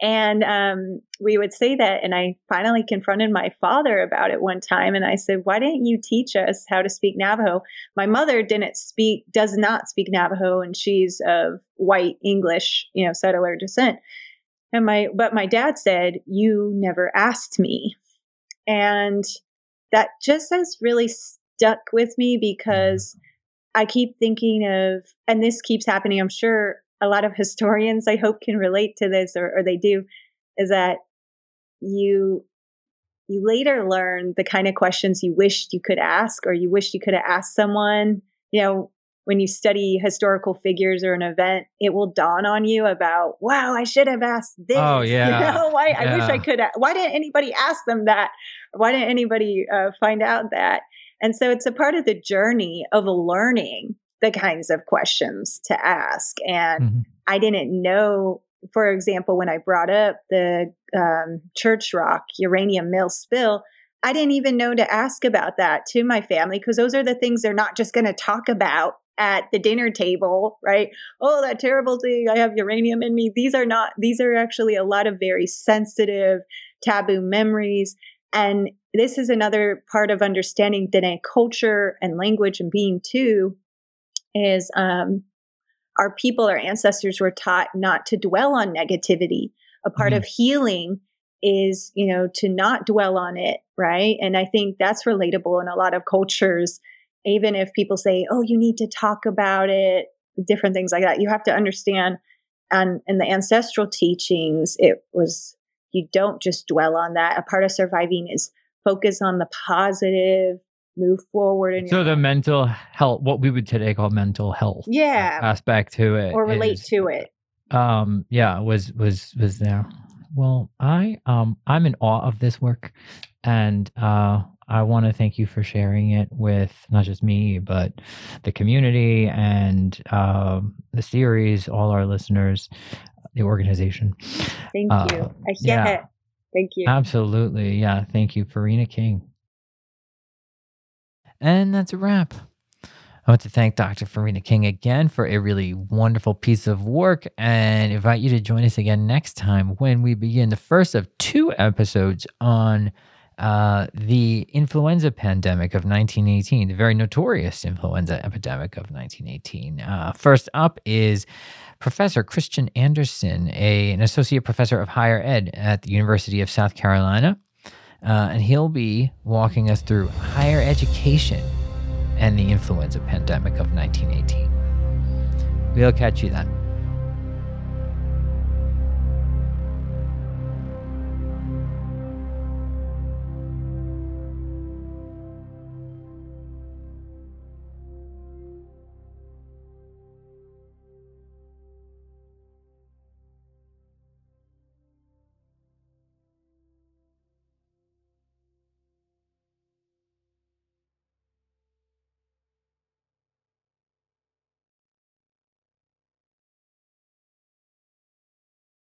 And um, we would say that. And I finally confronted my father about it one time. And I said, Why didn't you teach us how to speak Navajo? My mother didn't speak, does not speak Navajo, and she's of white English, you know, settler descent. And my, but my dad said, You never asked me. And that just has really stuck with me mm-hmm. because I keep thinking of, and this keeps happening. I'm sure a lot of historians, I hope, can relate to this, or, or they do, is that you you later learn the kind of questions you wished you could ask, or you wished you could have asked someone. You know, when you study historical figures or an event, it will dawn on you about, wow, I should have asked oh, this. Oh, yeah. You know, why I wish I could. Why didn't anybody ask them that? Why didn't anybody uh, find out that? And so it's a part of the journey of learning the kinds of questions to ask. And Mhm. I didn't know, for example, when I brought up the um, church rock uranium mill spill, I didn't even know to ask about that to my family because those are the things they're not just going to talk about at the dinner table, right? Oh, that terrible thing. I have uranium in me. These are not, these are actually a lot of very sensitive, taboo memories. And this is another part of understanding Dene culture and language and being too is um, our people, our ancestors were taught not to dwell on negativity. A part Mhm. of healing is, you know, to not dwell on it, right? And I think that's relatable in a lot of cultures. Even if people say, "Oh, you need to talk about it," different things like that, you have to understand. And in the ancestral teachings, it was you don't just dwell on that. A part of surviving is focus on the positive, move forward, and So the mental health, what we would today call mental health yeah, aspect to it, or relate is- to it. um yeah was was was there well i um i'm in awe of this work and uh i want to thank you for sharing it with not just me but the community and um the series all our listeners the organization Thank Uh, you. I, yeah. yeah. Thank you. Absolutely. Yeah. Thank you, Farina King. And that's a wrap. I want to thank Dr. Farina King again for a really wonderful piece of work and invite you to join us again next time when we begin the first of two episodes on uh, the influenza pandemic of 1918, the very notorious influenza epidemic of 1918. Uh, first up is Professor Christian Anderson, a, an associate professor of higher ed at the University of South Carolina. Uh, and he'll be walking us through higher education and the influenza pandemic of 1918. We'll catch you then.